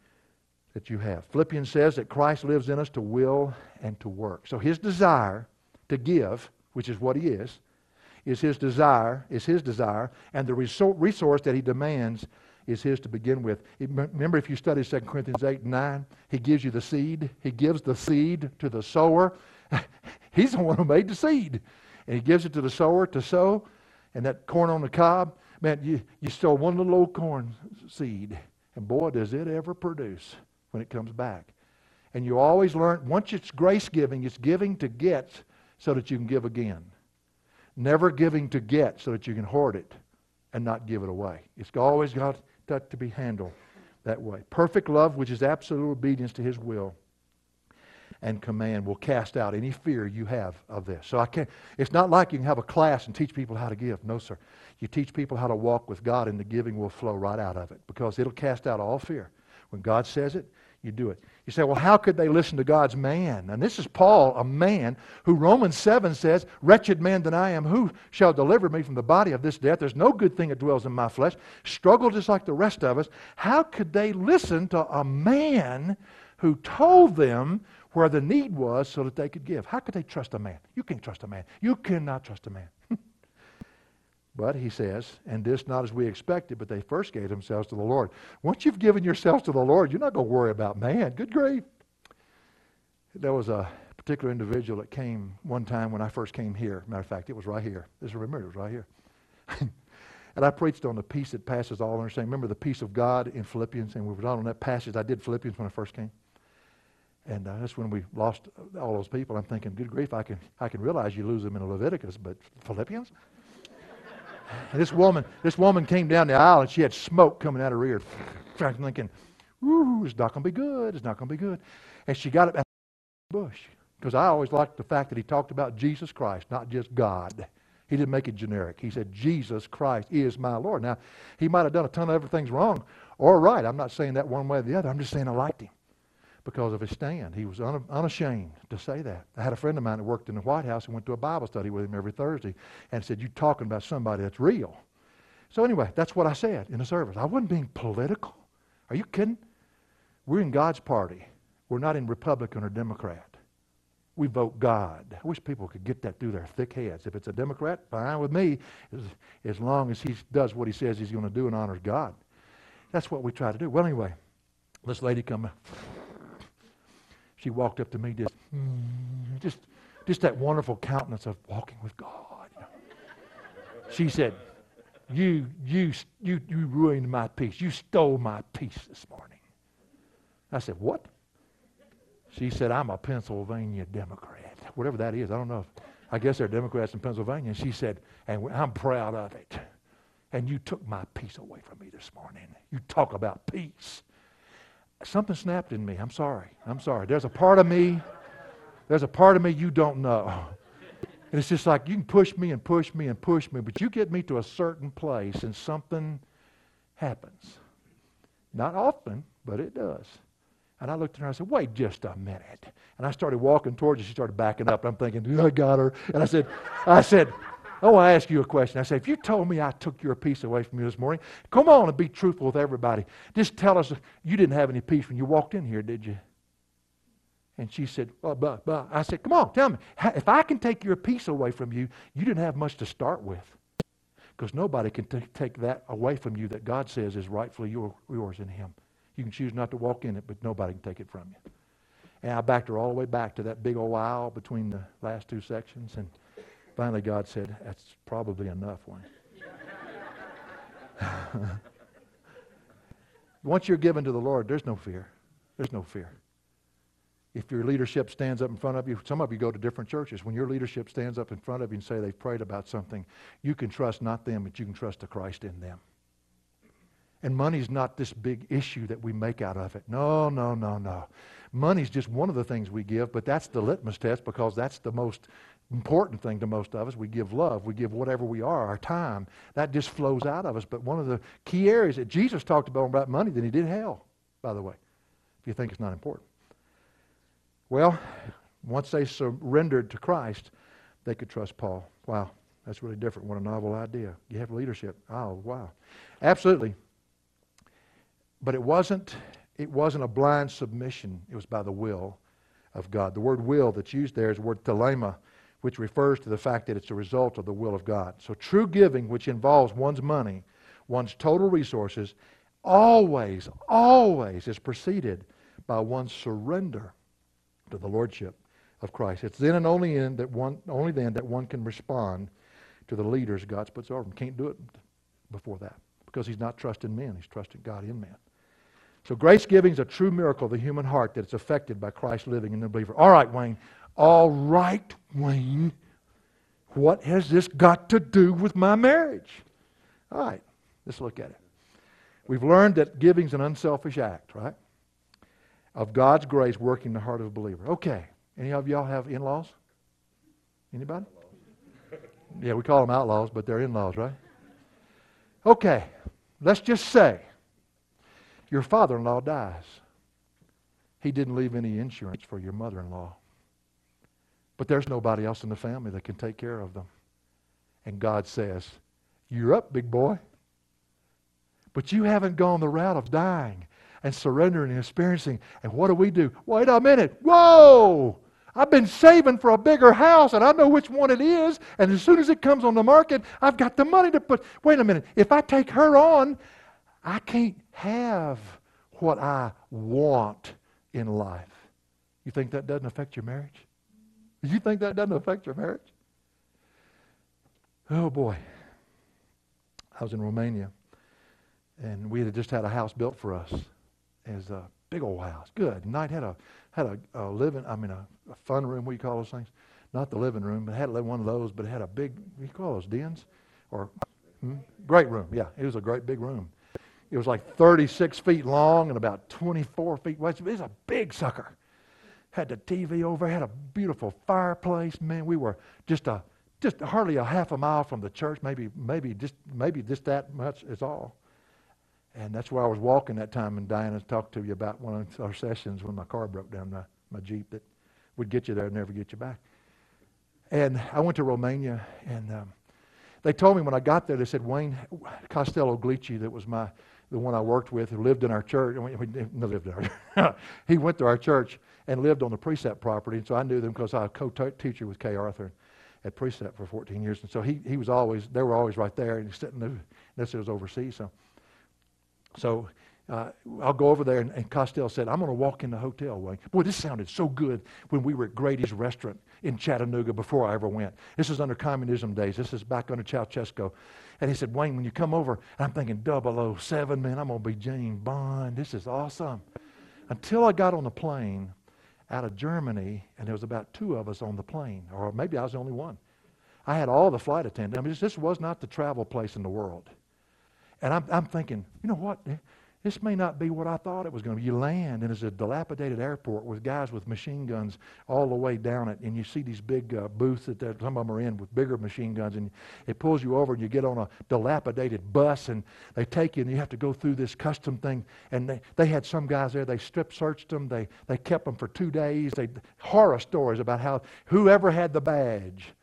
Speaker 2: that you have. Philippians says that Christ lives in us to will and to work. So his desire to give, which is what he is, is his desire, is his desire, and the resource that he demands is his to begin with. Remember, if you study 2 Corinthians 8 and 9, he gives you the seed. He gives the seed to the sower. He's the one who made the seed. And he gives it to the sower to sow. And that corn on the cob, man, you, you sow one little old corn seed. And boy, does it ever produce when it comes back. And you always learn, once it's grace giving, it's giving to get so that you can give again. Never giving to get so that you can hoard it and not give it away. It's always got that to be handled that way. Perfect love, which is absolute obedience to His will and command, will cast out any fear you have of this. So I can't. It's not like you can have a class and teach people how to give. No, sir. You teach people how to walk with God, and the giving will flow right out of it because it'll cast out all fear. When God says it, you do it. You say, well, how could they listen to God's man? And this is Paul, a man who Romans 7 says, Wretched man that I am, who shall deliver me from the body of this death? There's no good thing that dwells in my flesh. Struggle just like the rest of us. How could they listen to a man who told them where the need was so that they could give? How could they trust a man? You can't trust a man. You cannot trust a man. But he says, and this not as we expected, but they first gave themselves to the Lord. Once you've given yourselves to the Lord, you're not going to worry about man. Good grief. There was a particular individual that came one time when I first came here. Matter of fact, it was right here. This is remember, it was right here. and I preached on the peace that passes all understanding. Remember the peace of God in Philippians, and we were on that passage. I did Philippians when I first came. And uh, that's when we lost all those people. I'm thinking, good grief, I can, I can realize you lose them in Leviticus, but Philippians? And this woman, this woman came down the aisle and she had smoke coming out of her ear. I'm thinking, ooh, it's not going to be good. It's not going to be good. And she got up at the bush. Because I always liked the fact that he talked about Jesus Christ, not just God. He didn't make it generic. He said, Jesus Christ is my Lord. Now, he might have done a ton of other things wrong or right. I'm not saying that one way or the other. I'm just saying I liked him because of his stand. He was unashamed to say that. I had a friend of mine that worked in the White House and went to a Bible study with him every Thursday and said, You're talking about somebody that's real. So, anyway, that's what I said in the service. I wasn't being political. Are you kidding? We're in God's party. We're not in Republican or Democrat. We vote God. I wish people could get that through their thick heads. If it's a Democrat, fine with me, as, as long as he does what he says he's going to do and honors God. That's what we try to do. Well, anyway, this lady come she walked up to me just, mm, just, just that wonderful countenance of walking with God. She said, you, you, you, you ruined my peace. You stole my peace this morning. I said, What? She said, I'm a Pennsylvania Democrat. Whatever that is, I don't know. If, I guess they're Democrats in Pennsylvania. And she said, And I'm proud of it. And you took my peace away from me this morning. You talk about peace something snapped in me. I'm sorry. I'm sorry. There's a part of me, there's a part of me you don't know. And it's just like you can push me and push me and push me, but you get me to a certain place and something happens. Not often, but it does. And I looked at her and I said, wait just a minute. And I started walking towards her. She started backing up. And I'm thinking, I got her. And I said, I said, Oh, I want to ask you a question. I said, if you told me I took your peace away from you this morning, come on and be truthful with everybody. Just tell us you didn't have any peace when you walked in here, did you? And she said, oh, bah, bah. I said, come on, tell me. If I can take your peace away from you, you didn't have much to start with. Because nobody can t- take that away from you that God says is rightfully your, yours in Him. You can choose not to walk in it, but nobody can take it from you. And I backed her all the way back to that big old aisle between the last two sections. And Finally, God said, That's probably enough one. Once you're given to the Lord, there's no fear. There's no fear. If your leadership stands up in front of you, some of you go to different churches. When your leadership stands up in front of you and say they've prayed about something, you can trust not them, but you can trust the Christ in them. And money's not this big issue that we make out of it. No, no, no, no. Money's just one of the things we give, but that's the litmus test because that's the most important thing to most of us. We give love. We give whatever we are, our time. That just flows out of us. But one of the key areas that Jesus talked about about money than he did hell, by the way, if you think it's not important. Well, once they surrendered to Christ, they could trust Paul. Wow, that's really different. What a novel idea. You have leadership. Oh, wow. Absolutely. But it wasn't it wasn't a blind submission. It was by the will of God. The word will that's used there is the word thelema, which refers to the fact that it's a result of the will of God. So true giving, which involves one's money, one's total resources, always, always is preceded by one's surrender to the lordship of Christ. It's then and only in that one only then that one can respond to the leaders God's puts over him. Can't do it before that because he's not trusting men, he's trusting God in man. So grace giving is a true miracle of the human heart that is affected by Christ living in the believer. All right, Wayne. All right, Wayne. What has this got to do with my marriage? All right, let's look at it. We've learned that giving is an unselfish act, right? Of God's grace working the heart of a believer. Okay. Any of y'all have in-laws? Anybody? Yeah, we call them outlaws, but they're in-laws, right? Okay. Let's just say your father in law dies. He didn't leave any insurance for your mother in law. But there's nobody else in the family that can take care of them. And God says, You're up, big boy. But you haven't gone the route of dying and surrendering and experiencing. And what do we do? Wait a minute. Whoa! I've been saving for a bigger house and I know which one it is. And as soon as it comes on the market, I've got the money to put. Wait a minute. If I take her on, I can't have what I want in life. You think that doesn't affect your marriage? You think that doesn't affect your marriage? Oh boy. I was in Romania and we had just had a house built for us. As a big old house. Good. Night had a had a, a living I mean a, a fun room, what do you call those things? Not the living room, but it had one of those, but it had a big what do you call those dens? Or hmm? great room, yeah. It was a great big room. It was like 36 feet long and about 24 feet wide. It was a big sucker. Had the TV over, had a beautiful fireplace. Man, we were just a just hardly a half a mile from the church, maybe maybe just maybe just that much is all. And that's where I was walking that time, and Diana talked to you about one of our sessions when my car broke down, my, my Jeep that would get you there and never get you back. And I went to Romania, and um, they told me when I got there, they said, Wayne Costello Glici, that was my the one I worked with who lived in our church. We, we, lived in our he went to our church and lived on the Precept property. And so I knew them because I was a co-teacher with Kay Arthur at Precept for 14 years. And so he, he was always, they were always right there. And he's sitting there. this was overseas. So, so uh, I'll go over there, and, and Costello said, I'm going to walk in the hotel, Wayne. Boy, this sounded so good when we were at Grady's restaurant in Chattanooga before I ever went. This is under communism days. This is back under Ceausescu. And he said, Wayne, when you come over, I'm thinking 007, man, I'm going to be James Bond. This is awesome. Until I got on the plane out of Germany, and there was about two of us on the plane, or maybe I was the only one. I had all the flight attendants. I mean, this was not the travel place in the world. And I'm, I'm thinking, you know what? This may not be what I thought it was going to be. You land, and it's a dilapidated airport with guys with machine guns all the way down it, and you see these big uh, booths that some of them are in with bigger machine guns, and it pulls you over, and you get on a dilapidated bus, and they take you, and you have to go through this custom thing. And they, they had some guys there, they strip searched them, they, they kept them for two days. They horror stories about how whoever had the badge,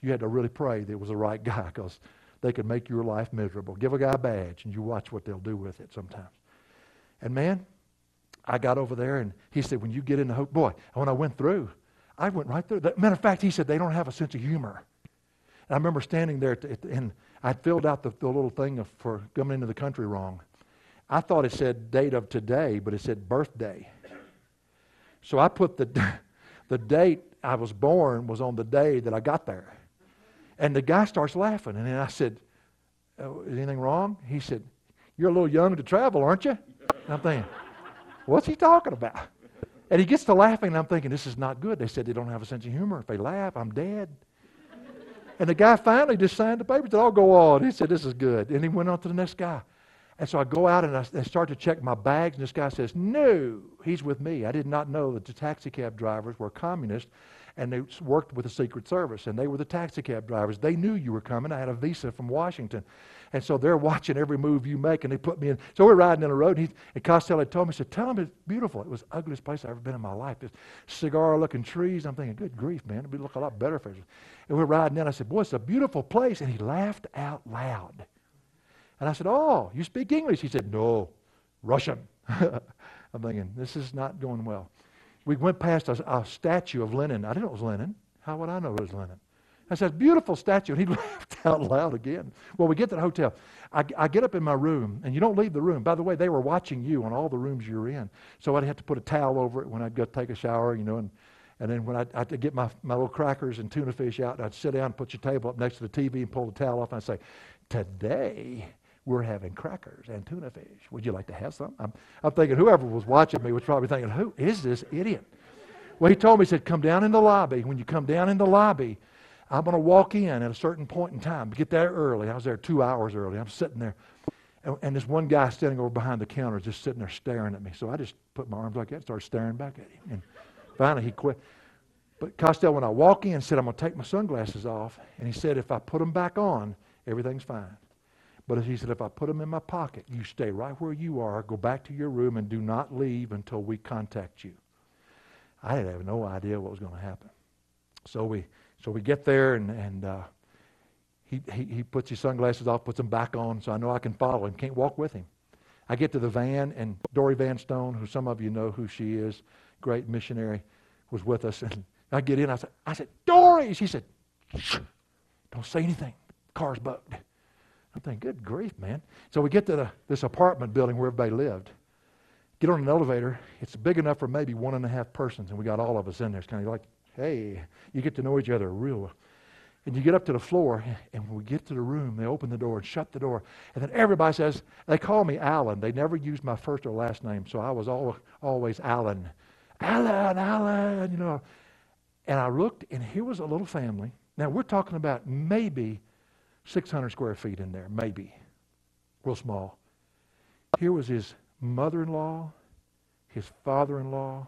Speaker 2: you had to really pray that it was the right guy, because they could make your life miserable. Give a guy a badge, and you watch what they'll do with it sometimes. And man, I got over there and he said, when you get in the hope, boy, when I went through, I went right through. Matter of fact, he said, they don't have a sense of humor. And I remember standing there and I'd filled out the, the little thing of, for coming into the country wrong. I thought it said date of today, but it said birthday. So I put the, the date I was born was on the day that I got there. And the guy starts laughing. And then I said, oh, Is anything wrong? He said, You're a little young to travel, aren't you? And I'm thinking, what's he talking about? And he gets to laughing, and I'm thinking, this is not good. They said they don't have a sense of humor. If they laugh, I'm dead. And the guy finally just signed the paper. Said, I'll go on. He said, this is good. And he went on to the next guy. And so I go out and I, I start to check my bags, and this guy says, No, he's with me. I did not know that the taxi cab drivers were communists and they worked with the Secret Service, and they were the taxi cab drivers. They knew you were coming. I had a visa from Washington. And so they're watching every move you make, and they put me in. So we're riding in the road, and, he, and Costello told me, he said, Tell him it's beautiful. It was the ugliest place I've ever been in my life. There's cigar looking trees. I'm thinking, Good grief, man. It'd be look a lot better for us. And we're riding in. I said, Boy, it's a beautiful place. And he laughed out loud. And I said, Oh, you speak English? He said, No, Russian. I'm thinking, This is not going well. We went past a, a, statue of Lenin. I didn't know it was Lenin. How would I know it was Lenin? I said, beautiful statue. And he laughed out loud again. Well, we get to the hotel. I, I, get up in my room, and you don't leave the room. By the way, they were watching you on all the rooms you're in. So I'd have to put a towel over it when I'd go take a shower, you know, and, and then when I'd, I'd get my, my little crackers and tuna fish out, and I'd sit down and put your table up next to the TV and pull the towel off, and I'd say, today we're having crackers and tuna fish. Would you like to have some? I'm, I'm thinking whoever was watching me was probably thinking, who is this idiot? Well, he told me, he said, come down in the lobby. When you come down in the lobby, I'm going to walk in at a certain point in time. Get there early. I was there two hours early. I'm sitting there. And, and this one guy standing over behind the counter just sitting there staring at me. So I just put my arms like that and started staring back at him. And finally he quit. But Costello, when I walk in, said, I'm going to take my sunglasses off. And he said, if I put them back on, everything's fine. But he said, if I put them in my pocket, you stay right where you are, go back to your room, and do not leave until we contact you. I had no idea what was going to happen. So we, so we get there, and, and uh, he, he, he puts his sunglasses off, puts them back on, so I know I can follow him. Can't walk with him. I get to the van, and Dorie Van Stone, who some of you know who she is, great missionary, was with us. And I get in, I said, I said, Dorie! She said, don't say anything. Car's bugged. I'm thinking, good grief, man. So we get to the, this apartment building where everybody lived. Get on an elevator. It's big enough for maybe one and a half persons, and we got all of us in there. It's kind of like, hey, you get to know each other real. well. And you get up to the floor, and when we get to the room, they open the door and shut the door. And then everybody says, they call me Alan. They never used my first or last name, so I was all, always Alan. Alan, Alan, you know. And I looked, and here was a little family. Now, we're talking about maybe 600 square feet in there, maybe. Real small. Here was his mother in law, his father in law,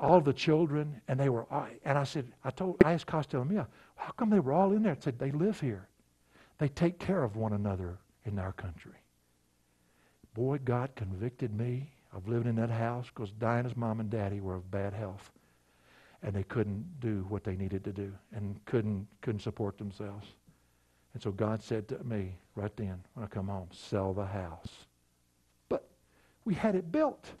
Speaker 2: all the children, and they were, and I said, I told, I asked Costello Mia, how come they were all in there? I said, they live here. They take care of one another in our country. Boy, God convicted me of living in that house because Diana's mom and daddy were of bad health. And they couldn't do what they needed to do and couldn't, couldn't support themselves. And so God said to me right then when I come home, sell the house. But we had it built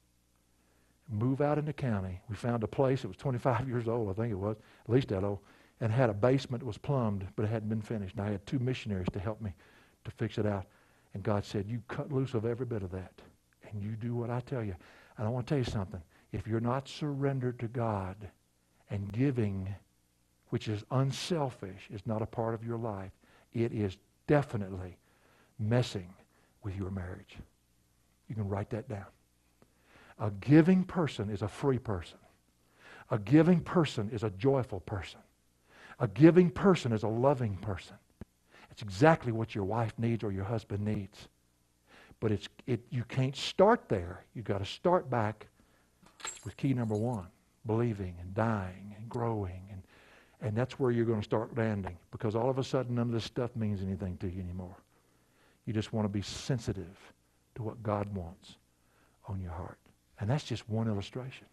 Speaker 2: move out in the county. We found a place. It was 25 years old, I think it was, at least that old, and had a basement that was plumbed, but it hadn't been finished. And I had two missionaries to help me to fix it out. And God said, You cut loose of every bit of that, and you do what I tell you. And I want to tell you something. If you're not surrendered to God and giving, which is unselfish, is not a part of your life, it is definitely messing with your marriage. You can write that down. A giving person is a free person. A giving person is a joyful person. A giving person is a loving person. It's exactly what your wife needs or your husband needs. But it's, it, you can't start there. You've got to start back with key number one believing and dying and growing. And, that's where you're going to start landing because all of a sudden none of this stuff means anything to you anymore. You just want to be sensitive to what God wants on your heart. And that's just one illustration.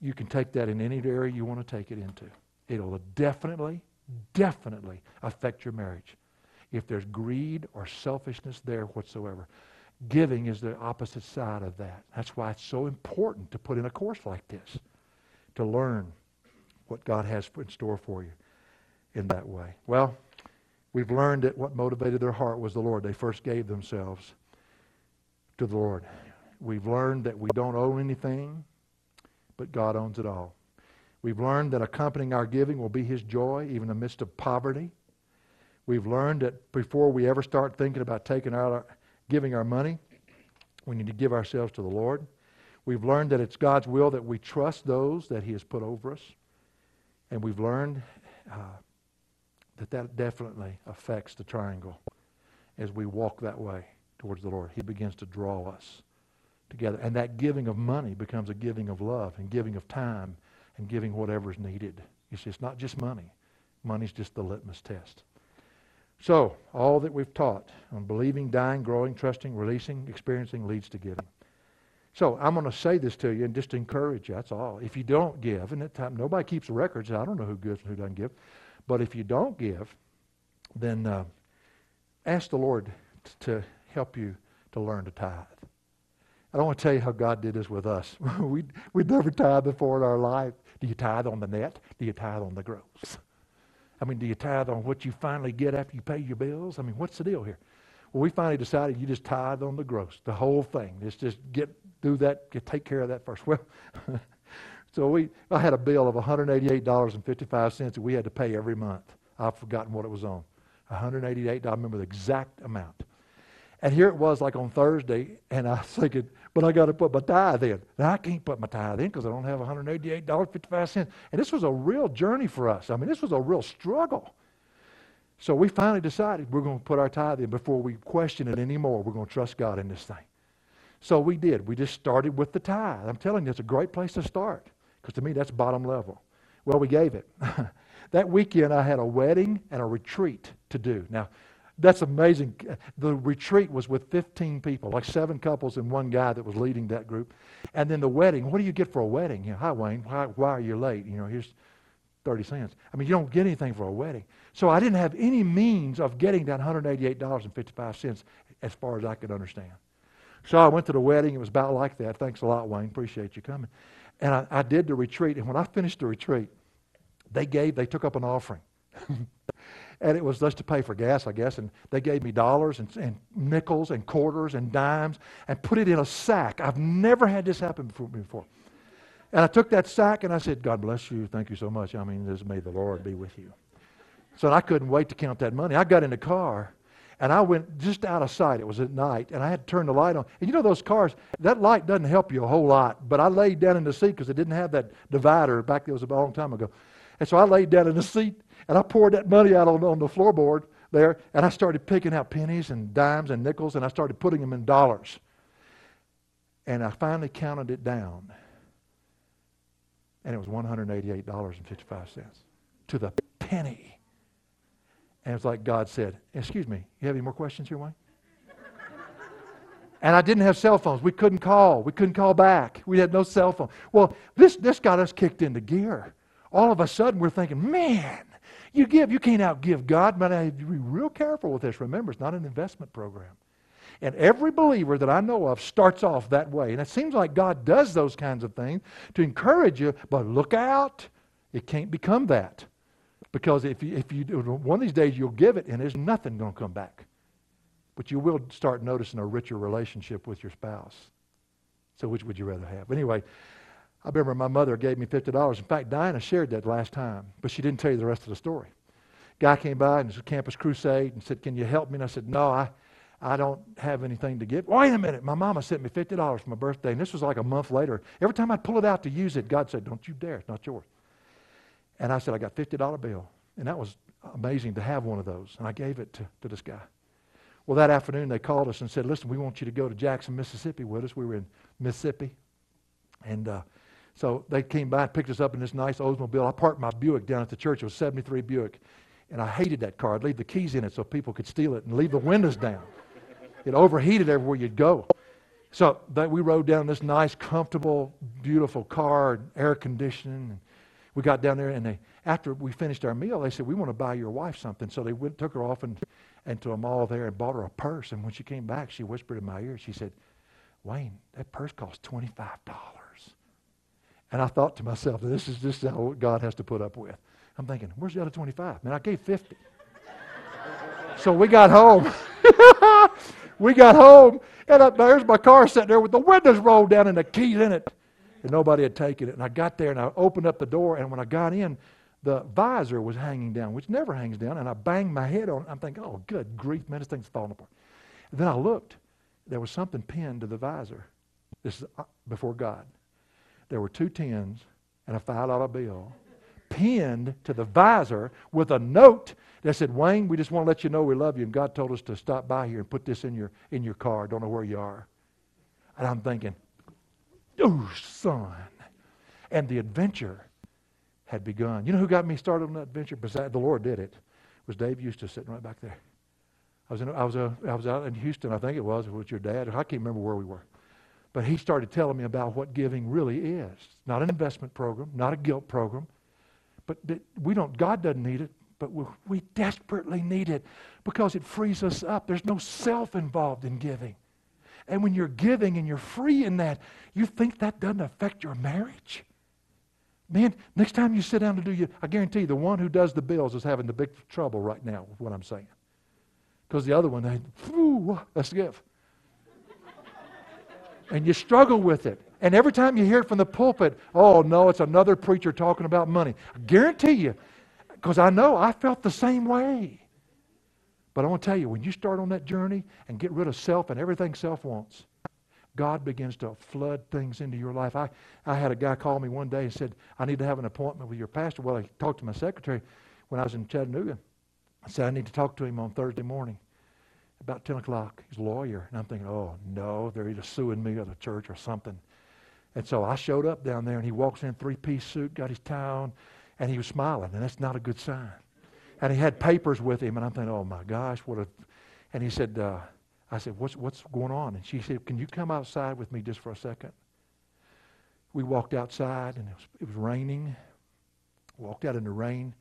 Speaker 2: You can take that in any area you want to take it into. It'll definitely, definitely affect your marriage. If there's greed or selfishness there whatsoever, giving is the opposite side of that. That's why it's so important to put in a course like this, to learn what God has in store for you in that way. Well, we've learned that what motivated their heart was the Lord. They first gave themselves to the Lord. We've learned that we don't own anything, but God owns it all. We've learned that accompanying our giving will be His joy, even in the midst of poverty. We've learned that before we ever start thinking about taking out our, giving our money, we need to give ourselves to the Lord. We've learned that it's God's will that we trust those that He has put over us. And we've learned uh, that that definitely affects the triangle as we walk that way towards the Lord. He begins to draw us together. And that giving of money becomes a giving of love and giving of time and giving whatever is needed. You see, it's not just money. Money's just the litmus test. So, all that we've taught on believing, dying, growing, trusting, releasing, experiencing leads to giving. So, I'm going to say this to you and just encourage you. That's all. If you don't give, and at time nobody keeps records, I don't know who gives and who doesn't give, but if you don't give, then uh, ask the Lord t- to help you to learn to tithe. I don't want to tell you how God did this with us. we we'd never tithe before in our life. Do you tithe on the net? Do you tithe on the gross? I mean, do you tithe on what you finally get after you pay your bills? I mean, what's the deal here? Well, we finally decided you just tithe on the gross, the whole thing. Just just get do that, take care of that first. Well, so we I had a bill of $188.55 that we had to pay every month. I've forgotten what it was on. $188, I remember the exact amount. And here it was like on Thursday, and I was thinking, but I got to put my tithe in. Now I can't put my tithe in because I don't have $188.55. And this was a real journey for us. I mean, this was a real struggle. So we finally decided we're going to put our tithe in before we question it anymore. We're going to trust God in this thing. So we did. We just started with the tithe. I'm telling you, it's a great place to start because to me, that's bottom level. Well, we gave it. that weekend, I had a wedding and a retreat to do. Now, that's amazing. The retreat was with 15 people, like seven couples and one guy that was leading that group. And then the wedding, what do you get for a wedding? You know, hi, Wayne, why, why are you late? You know, here's 30 cents. I mean, you don't get anything for a wedding. So I didn't have any means of getting that $188.55 as far as I could understand. So I went to the wedding. It was about like that. Thanks a lot, Wayne. Appreciate you coming. And I, I did the retreat. And when I finished the retreat, they gave, they took up an offering. and it was just to pay for gas, I guess. And they gave me dollars and, and, nickels and quarters and dimes and put it in a sack. I've never had this happen before. And I took that sack and I said, God bless you. Thank you so much. I mean, this may the Lord be with you. So I couldn't wait to count that money. I got in the car and I went just out of sight. It was at night, and I had to turn the light on. And you know those cars, that light doesn't help you a whole lot. But I laid down in the seat because it didn't have that divider back there was a long time ago. And so I laid down in the seat and I poured that money out on, on the floorboard there, and I started picking out pennies and dimes and nickels, and I started putting them in dollars. And I finally counted it down. And it was $188.55 to the penny. And it was like God said, Excuse me, you have any more questions here, Wayne? and I didn't have cell phones. We couldn't call. We couldn't call back. We had no cell phone. Well, this, this got us kicked into gear. All of a sudden, we're thinking, man, you give, you can't outgive God, but I have to be real careful with this. Remember, it's not an investment program. And every believer that I know of starts off that way. And it seems like God does those kinds of things to encourage you, but look out. It can't become that. Because if you, if you do, one of these days you'll give it and there's nothing going to come back. But you will start noticing a richer relationship with your spouse. So which would you rather have? Anyway, I remember my mother gave me $50. In fact, Diana shared that last time, but she didn't tell you the rest of the story. Guy came by and it was a campus crusade and said, Can you help me? And I said, No, I, I don't have anything to give. Wait a minute. My mama sent me $50 for my birthday, and this was like a month later. Every time I'd pull it out to use it, God said, Don't you dare. It's not yours. And I said, I got a $50 bill. And that was amazing to have one of those. And I gave it to, to this guy. Well, that afternoon they called us and said, Listen, we want you to go to Jackson, Mississippi with us. We were in Mississippi. And uh, so they came by and picked us up in this nice Oldsmobile. I parked my Buick down at the church. It was 73 Buick. And I hated that car. I'd leave the keys in it so people could steal it and leave the windows down. It overheated everywhere you'd go. So we rode down this nice, comfortable, beautiful car, air conditioning. We got down there, and they, after we finished our meal, they said, "We want to buy your wife something." So they went, took her off and, into a mall there and bought her a purse. And when she came back, she whispered in my ear, she said, "Wayne, that purse cost twenty-five dollars." And I thought to myself, this is just how God has to put up with. I'm thinking, where's the other 25? Man, I gave 50. so we got home. we got home, and up there's my car sitting there with the windows rolled down and the keys in it. And nobody had taken it. And I got there and I opened up the door, and when I got in, the visor was hanging down, which never hangs down, and I banged my head on it. I'm thinking, oh, good grief, man, this thing's falling apart. And then I looked. There was something pinned to the visor. This is uh, before God there were two tens and a $5 bill pinned to the visor with a note that said, Wayne, we just want to let you know we love you, and God told us to stop by here and put this in your, in your car. Don't know where you are. And I'm thinking, oh, son. And the adventure had begun. You know who got me started on that adventure? Besides, the Lord did it. It was Dave Eustace sitting right back there. I was, in, I, was, uh, I was out in Houston, I think it was, with your dad. I can't remember where we were. But he started telling me about what giving really is. It's Not an investment program, not a guilt program. But we don't, God doesn't need it, but we, we desperately need it because it frees us up. There's no self involved in giving. And when you're giving and you're free in that, you think that doesn't affect your marriage? Man, next time you sit down to do you, I guarantee you, the one who does the bills is having the big trouble right now with what I'm saying. Because the other one, they, whew, let's give. and you struggle with it. And every time you hear it from the pulpit, oh no, it's another preacher talking about money. I guarantee you, because I know I felt the same way. But I want to tell you, when you start on that journey and get rid of self and everything self wants, God begins to flood things into your life. I, I had a guy call me one day and said, I need to have an appointment with your pastor. Well, I talked to my secretary when I was in Chattanooga. I said, I need to talk to him on Thursday morning about 10 o'clock. He's a lawyer. And I'm thinking, oh, no, they're either suing me or the church or something. And so I showed up down there, and he walks in, three piece suit, got his tie on, and he was smiling, and that's not a good sign. And he had papers with him, and I'm thinking, oh my gosh, what a. And he said, uh, I said, what's, what's going on? And she said, Can you come outside with me just for a second? We walked outside, and it was, it was raining. Walked out in the rain.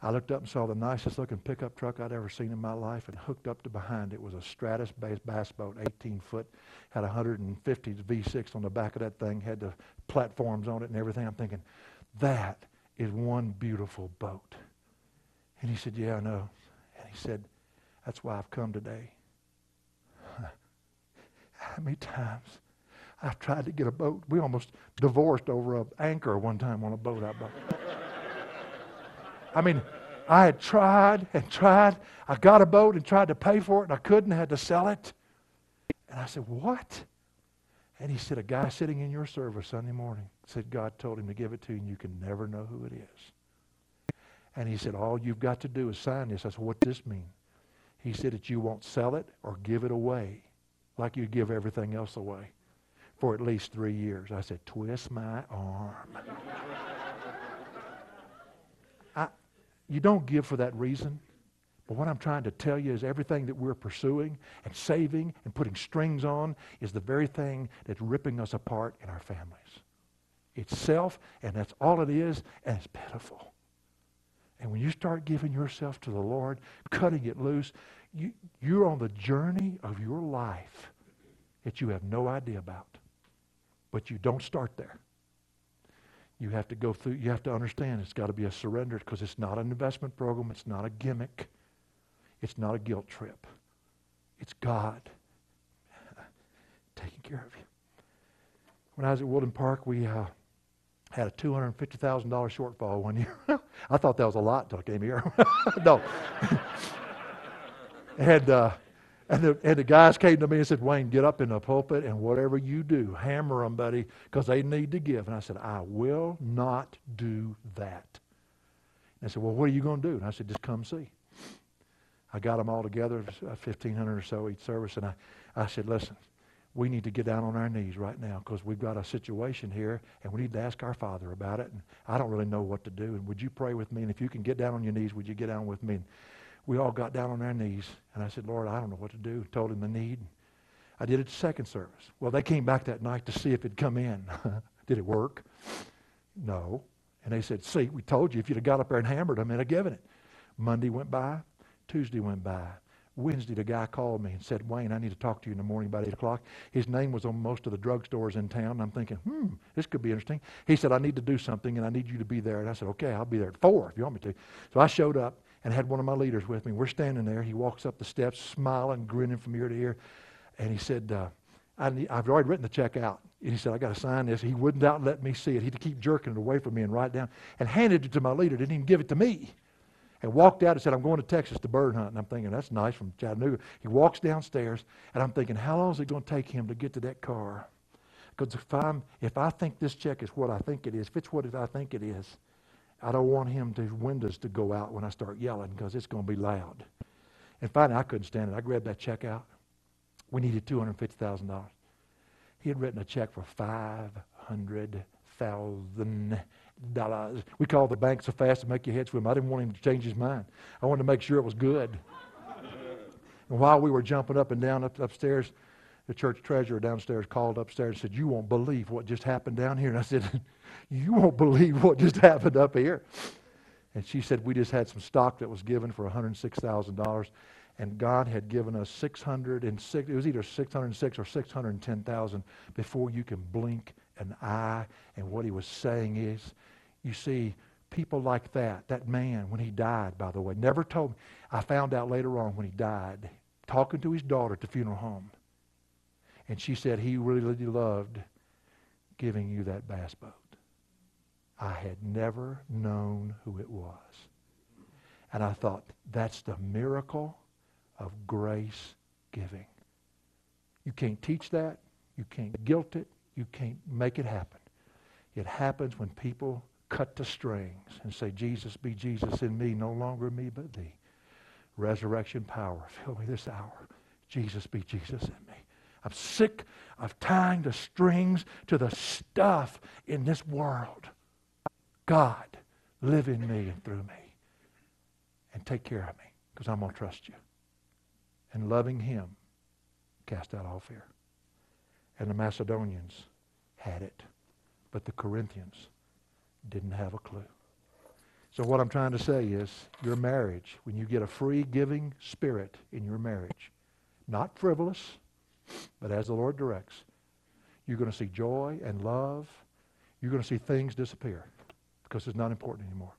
Speaker 2: I looked up and saw the nicest looking pickup truck I'd ever seen in my life, and hooked up to behind it was a Stratos bass boat, 18 foot, had 150 V6 on the back of that thing, had the platforms on it and everything. I'm thinking, that is one beautiful boat. And he said, Yeah, I know. And he said, That's why I've come today. How many times I've tried to get a boat? We almost divorced over an anchor one time on a boat I bought. I mean, I had tried and tried. I got a boat and tried to pay for it, and I couldn't. I had to sell it. And I said, What? And he said, A guy sitting in your service Sunday morning said God told him to give it to you, and you can never know who it is. And he said, All you've got to do is sign this. I said, What does this mean? He said that you won't sell it or give it away like you give everything else away for at least three years. I said, Twist my arm. I, you don't give for that reason. But what I'm trying to tell you is everything that we're pursuing and saving and putting strings on is the very thing that's ripping us apart in our families. It's self, and that's all it is, and it's pitiful. And when you start giving yourself to the Lord, cutting it loose, you, you're on the journey of your life that you have no idea about. But you don't start there. You have to go through, you have to understand it's got to be a surrender because it's not an investment program, it's not a gimmick, it's not a guilt trip. It's God taking care of you. When I was at Woodland Park, we uh, had a $250,000 shortfall one year. I thought that was a lot until I came here. no. and, uh, and, the, and the guys came to me and said, Wayne, get up in the pulpit and whatever you do, hammer them, buddy, because they need to give. And I said, I will not do that. And they said, Well, what are you going to do? And I said, Just come see. I got them all together, 1,500 or so each service, and I, I said, Listen, we need to get down on our knees right now because we've got a situation here and we need to ask our Father about it. And I don't really know what to do. And would you pray with me? And if you can get down on your knees, would you get down with me? And we all got down on our knees. And I said, Lord, I don't know what to do. Told him the need. I did it second service. Well, they came back that night to see if it'd come in. did it work? No. And they said, see, we told you if you'd have got up there and hammered them, it'd have given it. Monday went by. Tuesday went by. Wednesday, the guy called me and said, Wayne, I need to talk to you in the morning about 8 o'clock. His name was on most of the drugstores in town. I'm thinking, hmm, this could be interesting. He said, I need to do something and I need you to be there. And I said, okay, I'll be there at 4 if you want me to. So I showed up and had one of my leaders with me. We're standing there. He walks up the steps, smiling, grinning from ear to ear. And he said, uh, I have already written the check out. And he said, I got to sign this. He wouldn't out let me see it. He'd keep jerking it away from me and write it down. And handed it to my leader. Didn't even give it to me and walked out and said, I'm going to Texas to bird hunt. And I'm thinking, that's nice from Chattanooga. He walks downstairs, and I'm thinking, how long is it going to take him to get to that car? Because if, I'm, if I think this check is what I think it is, if it's what I think it is, I don't want him to windows to go out when I start yelling because it's going to be loud. And finally, I couldn't stand it. I grabbed that check out. We needed $250,000. He had written a check for $500,000. We called the bank so fast to make your head swim. I didn't want him to change his mind. I wanted to make sure it was good. and while we were jumping up and down up, upstairs, the church treasurer downstairs called upstairs and said, You won't believe what just happened down here. And I said, You won't believe what just happened up here. And she said, We just had some stock that was given for $106,000 and God had given us 606, it was either 606 or 610,000 before you can blink an eye. And what he was saying is, you see, people like that, that man, when he died, by the way, never told me. I found out later on when he died, talking to his daughter at the funeral home. And she said he really loved giving you that bass boat. I had never known who it was. And I thought, that's the miracle of grace giving. You can't teach that. You can't guilt it. You can't make it happen. It happens when people cut the strings and say, Jesus be Jesus in me, no longer me but thee. Resurrection power, fill me this hour. Jesus be Jesus in me. I'm sick of tying the strings to the stuff in this world. God, live in me and through me. And take care of me because I'm going to trust you and loving him cast out all fear. And the Macedonians had it, but the Corinthians didn't have a clue. So what I'm trying to say is your marriage, when you get a free giving spirit in your marriage, not frivolous, but as the Lord directs, you're going to see joy and love. You're going to see things disappear because it's not important anymore.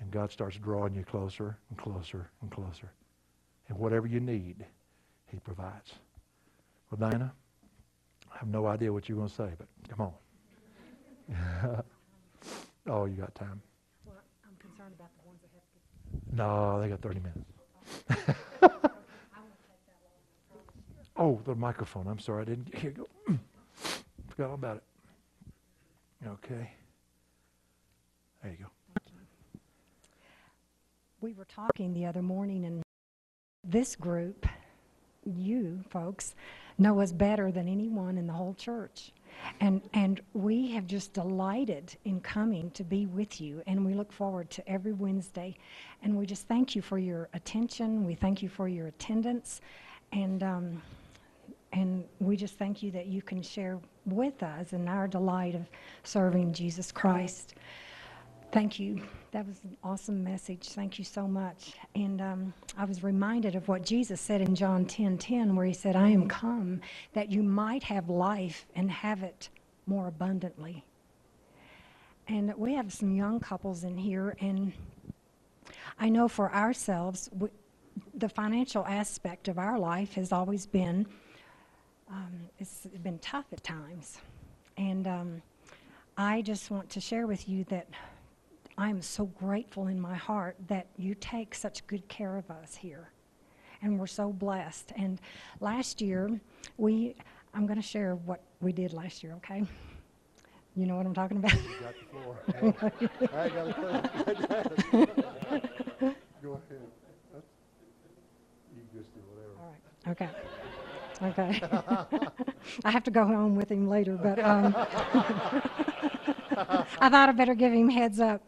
Speaker 2: And God starts drawing you closer and closer and closer. And whatever you need, He provides. Well, Dinah, I have no idea what you're going to say, but come on. oh, you got time.
Speaker 3: Well, I'm concerned about the ones that have to.
Speaker 2: No, they got 30 minutes. oh, the microphone. I'm sorry. I didn't. Here you go. Forgot all about it. Okay. There you go
Speaker 3: we were talking the other morning, and this group, you folks, know us better than anyone in the whole church. And, and we have just delighted in coming to be with you, and we look forward to every Wednesday. And we just thank you for your attention. We thank you for your attendance. And, um, and we just thank you that you can share with us in our delight of serving Jesus Christ. Thank you. That was an awesome message. Thank you so much. And um, I was reminded of what Jesus said in John 10 10, where he said, I am come that you might have life and have it more abundantly. And we have some young couples in here, and I know for ourselves, we, the financial aspect of our life has always been um, it's been tough at times. And um, I just want to share with you that I'm so grateful in my heart that you take such good care of us here. And we're so blessed. And last year, we, I'm going to share what we did last year, okay? You know what I'm talking about?
Speaker 2: You got the floor. I got it. Go ahead. You just do whatever.
Speaker 3: All right. Okay. Okay. I have to go home with him later, but um, I thought I better give him heads up.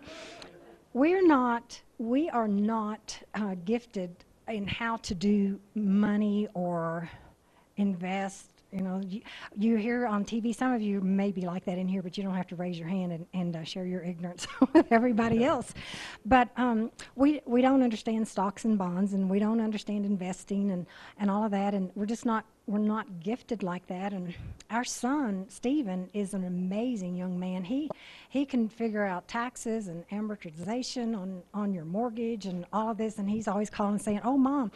Speaker 3: We're not, we are not uh, gifted in how to do money or invest. You know, you, you hear on TV, some of you may be like that in here, but you don't have to raise your hand and, and uh, share your ignorance with everybody else. But um, we, we don't understand stocks and bonds, and we don't understand investing and, and all of that, and we're just not we're not gifted like that. And our son, Stephen, is an amazing young man. He, he can figure out taxes and amortization on, on your mortgage and all of this. And he's always calling and saying, Oh, mom,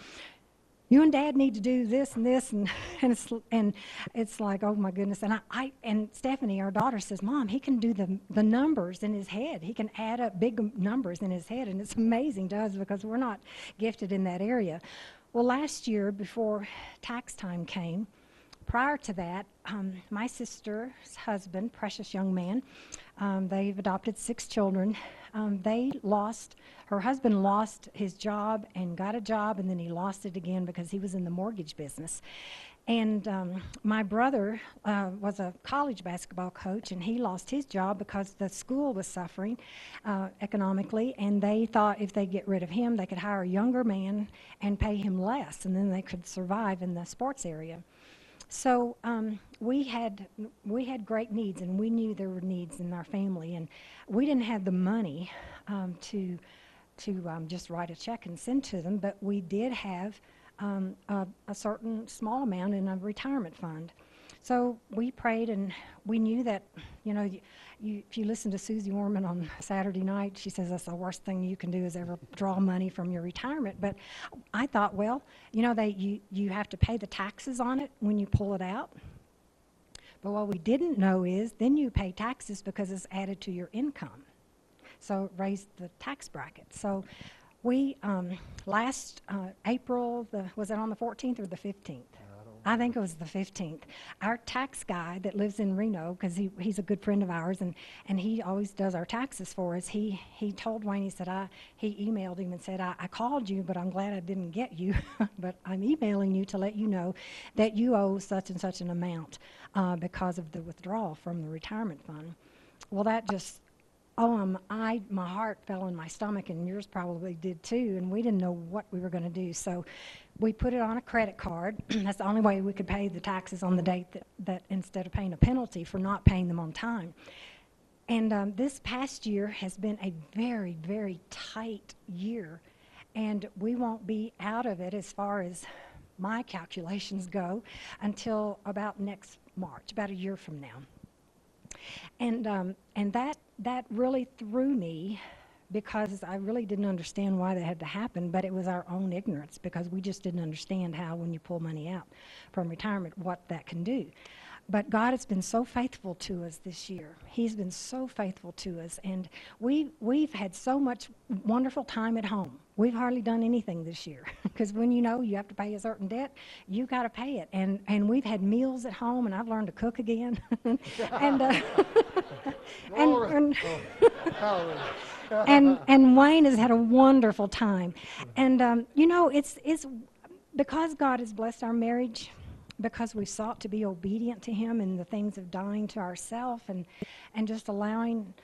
Speaker 3: you and dad need to do this and this and, and it's and it's like oh my goodness. And I, I and stephanie our daughter says mom he can do the the numbers in his head. He can add up big numbers in his head. And it's amazing to us because we're not gifted in that area. Well, last year, before tax time came, prior to that, um, my sister's husband, precious young man, um, they've adopted six children. Um, they lost, her husband lost his job and got a job, and then he lost it again because he was in the mortgage business. And um, my brother uh, was a college basketball coach, and he lost his job because the school was suffering uh, economically. And they thought if they get rid of him, they could hire a younger man and pay him less, and then they could survive in the sports area. So um, we had we had great needs, and we knew there were needs in our family, and we didn't have the money um, to to um, just write a check and send to them, but we did have um, a, a, certain small amount in a retirement fund. So we prayed, and we knew that, you know, you, if you listen to Suze Orman on Saturday night, she says that's the worst thing you can do is ever draw money from your retirement. But I thought, well, you know, they you you have to pay the taxes on it when you pull it out. But what we didn't know is then you pay taxes because it's added to your income. So it raised the tax bracket. So we, um, last uh, April, the, was it on the 14th or the 15th? I think it was the 15th. Our tax guy that lives in Reno, because he, he's a good friend of ours, and, and he always does our taxes for us. He he told Wayne, he said, I he emailed him and said, I, I called you, but I'm glad I didn't get you. but I'm emailing you to let you know that you owe such and such an amount uh, because of the withdrawal from the retirement fund. Well, that just oh, um, I my heart fell in my stomach, and yours probably did too. And we didn't know what we were going to do, so we put it on a credit card. That's the only way we could pay the taxes on the date that, that instead of paying a penalty for not paying them on time. And um, this past year has been a very, very tight year, and we won't be out of it as far as my calculations go until about next March, about a year from now. And um, and that that really threw me because I really didn't understand why that had to happen, but it was our own ignorance because we just didn't understand how, when you pull money out from retirement, what that can do. But God has been so faithful to us this year. He's been so faithful to us. And we, we've had so much wonderful time at home. We've hardly done anything this year because when you know you have to pay a certain debt, you got to pay it. And, and we've had meals at home, and I've learned to cook again. and, uh, and, and, and, and Wayne has had a wonderful time. And, um, you know, it's, it's because God has blessed our marriage because we sought to be obedient to him in the things of dying to ourselves and, and just allowing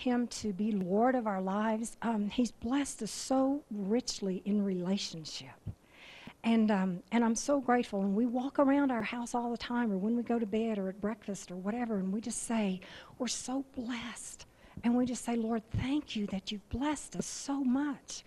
Speaker 3: him to be Lord of our lives, um, he's blessed us so richly in relationship. And, um, and I'm so grateful. And we walk around our house all the time, or when we go to bed, or at breakfast, or whatever, and we just say, We're so blessed. And we just say, Lord, thank you that you've blessed us so much.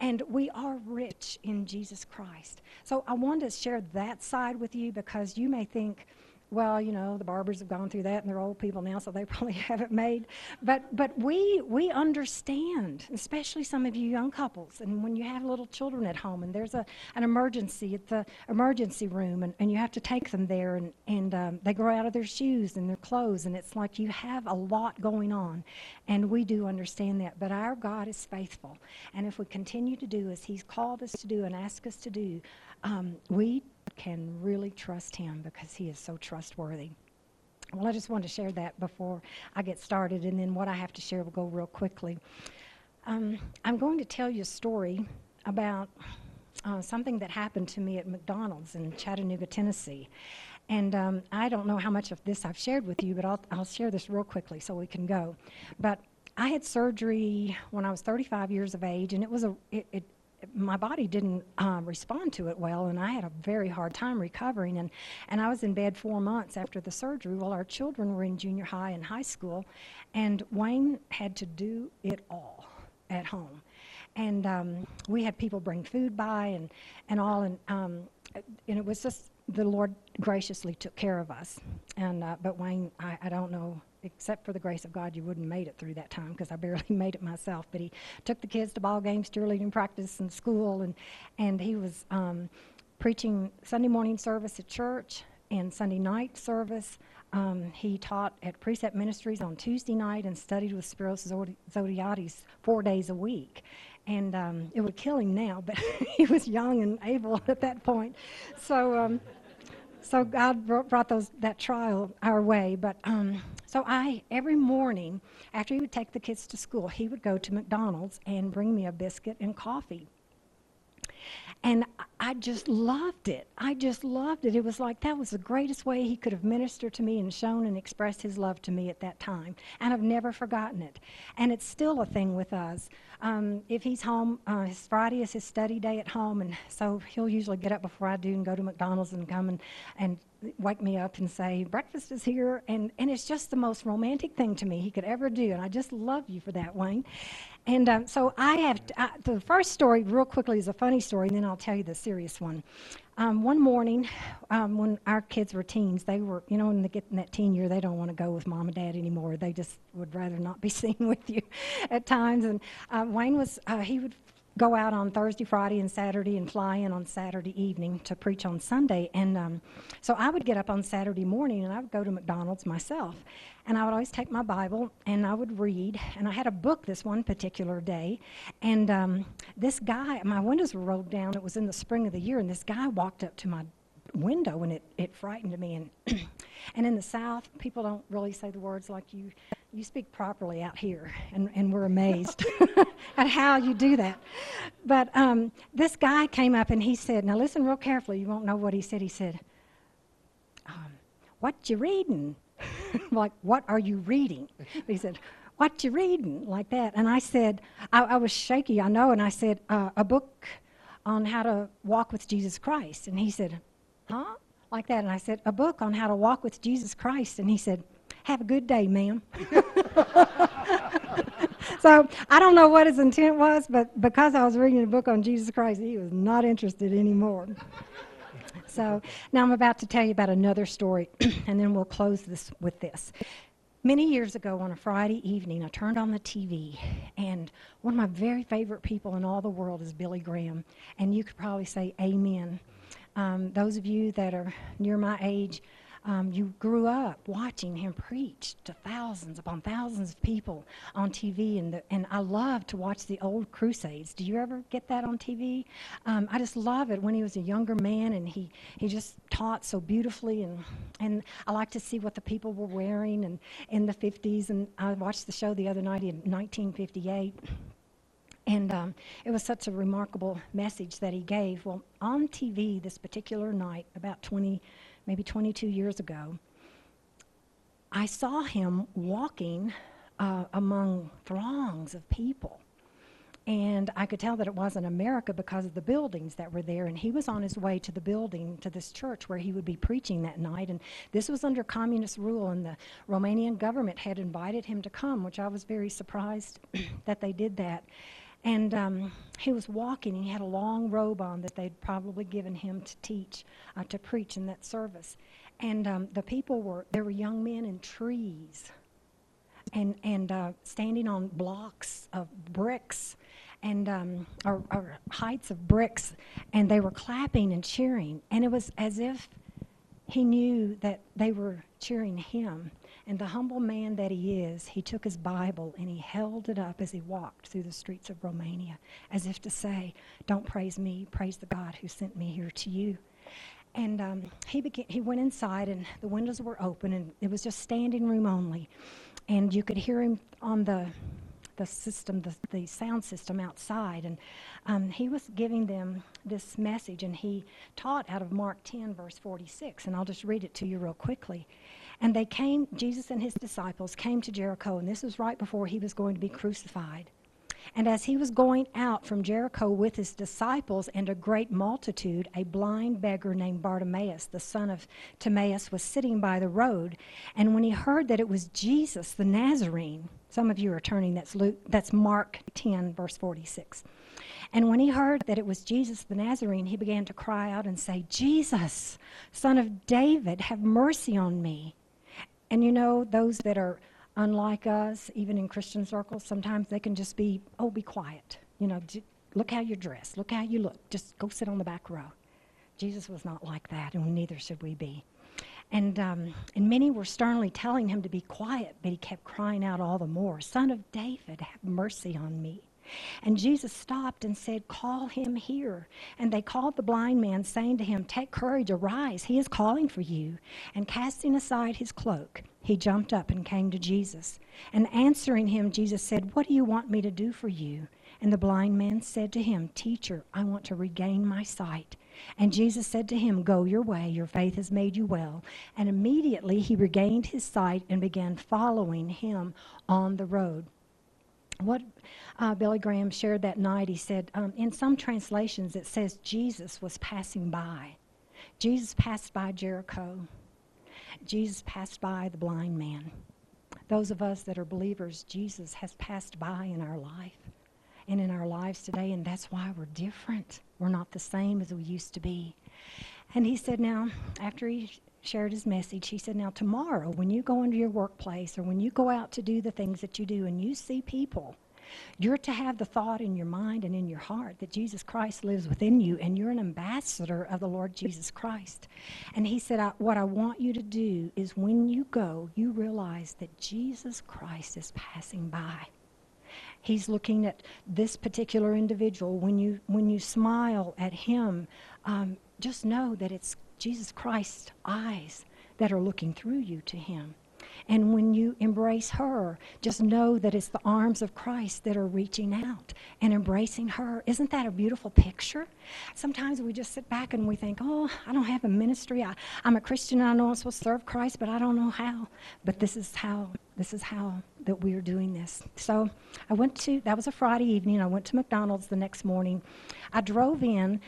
Speaker 3: And we are rich in Jesus Christ. So I wanted to share that side with you because you may think, well, you know, the Barbers have gone through that and they're old people now, so they probably haven't made. But but we we understand, especially some of you young couples, and when you have little children at home and there's a an emergency at the emergency room and, and you have to take them there and, and um, they grow out of their shoes and their clothes and it's like you have a lot going on. And we do understand that. But our God is faithful. And if we continue to do as He's called us to do and asked us to do, um, we can really trust him because he is so trustworthy. Well, I just wanted to share that before I get started, and then what I have to share will go real quickly. Um, I'm going to tell you a story about uh, something that happened to me at McDonald's in Chattanooga, Tennessee. And um, I don't know how much of this I've shared with you, but I'll, I'll share this real quickly so we can go. But I had surgery when I was 35 years of age, and it was a it, it, my body didn't um, respond to it well, and I had a very hard time recovering. And, and I was in bed four months after the surgery. while our children were in junior high and high school, and Wayne had to do it all at home. And um, we had people bring food by and, and all, and, um, and it was just the Lord graciously took care of us. And uh, but Wayne, I, I don't know except for the grace of God, you wouldn't have made it through that time because I barely made it myself. But he took the kids to ball games, cheerleading practice, and school, and and he was um, preaching Sunday morning service at church and Sunday night service. Um, he taught at Precept Ministries on Tuesday night and studied with Spiros Zodhiates four days a week. And um, it would kill him now, but he was young and able at that point. So. So God brought those that trial our way. But um, so I every morning after he would take the kids to school, he would go to McDonald's and bring me a biscuit and coffee. And I just loved it. I just loved it. It was like that was the greatest way he could have ministered to me and shown and expressed his love to me at that time. And I've never forgotten it. And it's still a thing with us. Um, if he's home, uh, his Friday is his study day at home, and so he'll usually get up before I do and go to McDonald's and come and, and wake me up and say, Breakfast is here. And, and it's just the most romantic thing to me he could ever do. And I just love you for that, Wayne. And um, so I have I, the first story, real quickly, is a funny story, and then I'll tell you the serious one. Um, one morning, um, when our kids were teens, they were, you know, they get in that teen year, they don't want to go with mom and dad anymore. They just would rather not be seen with you at times. And uh, Wayne was, uh, he would go out on Thursday, Friday, and Saturday and fly in on Saturday evening to preach on Sunday. And um, so I would get up on Saturday morning and I would go to McDonald's myself. And I would always take my Bible and I would read. And I had a book this one particular day. And um, this guy, my windows were rolled down. It was in the spring of the year. And this guy walked up to my window and it, it frightened me. And, and in the South, people don't really say the words like you you speak properly out here, and, and we're amazed at how you do that. But um, this guy came up and he said, Now listen real carefully, you won't know what he said. He said, um, What you reading? like, what are you reading? he said, What you reading? Like that. And I said, I, I was shaky, I know, and I said, uh, A book on how to walk with Jesus Christ. And he said, Huh? Like that. And I said, A book on how to walk with Jesus Christ. And he said, have a good day, ma'am. so I don't know what his intent was, but because I was reading a book on Jesus Christ, he was not interested anymore. So now I'm about to tell you about another story, and then we'll close this with this. Many years ago on a Friday evening, I turned on the TV, and one of my very favorite people in all the world is Billy Graham. And you could probably say amen. Um, those of you that are near my age, um, you grew up watching him preach to thousands upon thousands of people on TV, and the, and I love to watch the old crusades. Do you ever get that on TV? Um, I just love it when he was a younger man and he, he just taught so beautifully, and and I like to see what the people were wearing and in the 50s. And I watched the show the other night in 1958. And um, it was such a remarkable message that he gave. Well, on TV this particular night, about 20, maybe 22 years ago, I saw him walking uh, among throngs of people. And I could tell that it wasn't America because of the buildings that were there. And he was on his way to the building, to this church where he would be preaching that night. And this was under communist rule, and the Romanian government had invited him to come, which I was very surprised that they did that. And um, he was walking. and He had a long robe on that they'd probably given him to teach, uh, to preach in that service. And um, the people were, there were young men in trees and, and uh, standing on blocks of bricks and um, or, or heights of bricks, and they were clapping and cheering. And it was as if he knew that they were cheering him. And the humble man that he is, he took his Bible and he held it up as he walked through the streets of Romania, as if to say, Don't praise me, praise the God who sent me here to you. And um, he, began, he went inside, and the windows were open, and it was just standing room only. And you could hear him on the the system, the, the sound system outside. And um, he was giving them this message, and he taught out of Mark 10, verse 46. And I'll just read it to you real quickly. And they came, Jesus and his disciples came to Jericho, and this was right before he was going to be crucified. And as he was going out from Jericho with his disciples and a great multitude, a blind beggar named Bartimaeus, the son of Timaeus, was sitting by the road. And when he heard that it was Jesus the Nazarene, some of you are turning, that's, Luke, that's Mark 10, verse 46. And when he heard that it was Jesus the Nazarene, he began to cry out and say, Jesus, son of David, have mercy on me. And you know, those that are unlike us, even in Christian circles, sometimes they can just be, oh, be quiet. You know, look how you're dressed, look how you look, just go sit on the back row. Jesus was not like that, and neither should we be. And, um, and many were sternly telling him to be quiet, but he kept crying out all the more, Son of David, have mercy on me. And Jesus stopped and said, Call him here. And they called the blind man, saying to him, Take courage, arise, he is calling for you. And casting aside his cloak, he jumped up and came to Jesus. And answering him, Jesus said, What do you want me to do for you? And the blind man said to him, Teacher, I want to regain my sight. And Jesus said to him, Go your way, your faith has made you well. And immediately he regained his sight and began following him on the road. What uh, Billy Graham shared that night, he said, um, in some translations it says Jesus was passing by. Jesus passed by Jericho. Jesus passed by the blind man. Those of us that are believers, Jesus has passed by in our life and in our lives today, and that's why we're different. We're not the same as we used to be. And he said, now, after he shared his message, he said, now, tomorrow, when you go into your workplace or when you go out to do the things that you do and you see people, you're to have the thought in your mind and in your heart that Jesus Christ lives within you and you're an ambassador of the Lord Jesus Christ. And he said, I, What I want you to do is when you go, you realize that Jesus Christ is passing by. He's looking at this particular individual. When you, when you smile at him, um, just know that it's Jesus Christ's eyes that are looking through you to him. And when you embrace her, just know that it's the arms of Christ that are reaching out and embracing her. Isn't that a beautiful picture? Sometimes we just sit back and we think, oh, I don't have a ministry. I, am a Christian I know I'm supposed to serve Christ, but I don't know how. But this is how, this is how that we are doing this. So I went to, that was a Friday evening. I went to McDonald's the next morning. I drove in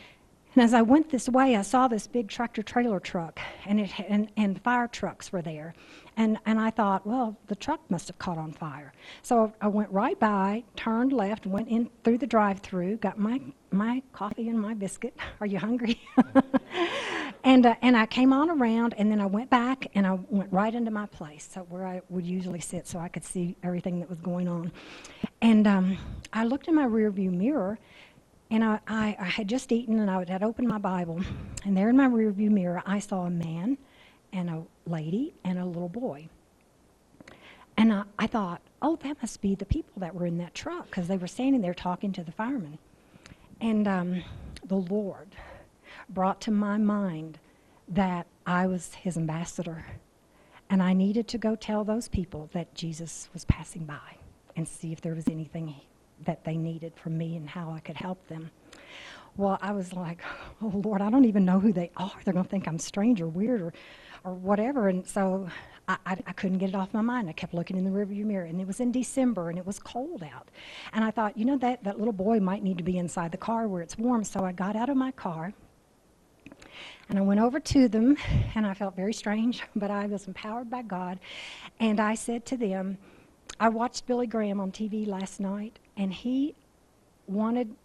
Speaker 3: and as I went this way, I saw this big tractor trailer truck, and, it, and, and fire trucks were there. And, and I thought, well, the truck must have caught on fire. So I went right by, turned left, went in through the drive through, got my, my coffee and my biscuit. Are you hungry? and, uh, and I came on around, and then I went back and I went right into my place, so where I would usually sit so I could see everything that was going on. And um, I looked in my rearview mirror, and I, I, I, had just eaten and I had opened my Bible, and there in my rearview mirror, I saw a man and a lady and a little boy. And I, I thought, oh, that must be the people that were in that truck because they were standing there talking to the firemen. And um, the Lord brought to my mind that I was his ambassador. And I needed to go tell those people that Jesus was passing by and see if there was anything that they needed from me and how I could help them. Well, I was like, oh, Lord, I don't even know who they are. They're going to think I'm strange or weird or, or whatever. And so I, I, I, couldn't get it off my mind. I kept looking in the rearview mirror, and it was in December, and it was cold out. And I thought, you know, that, that little boy might need to be inside the car where it's warm. So I got out of my car, and I went over to them, and I felt very strange, but I was empowered by God. And I said to them, I watched Billy Graham on TV last night, and he wanted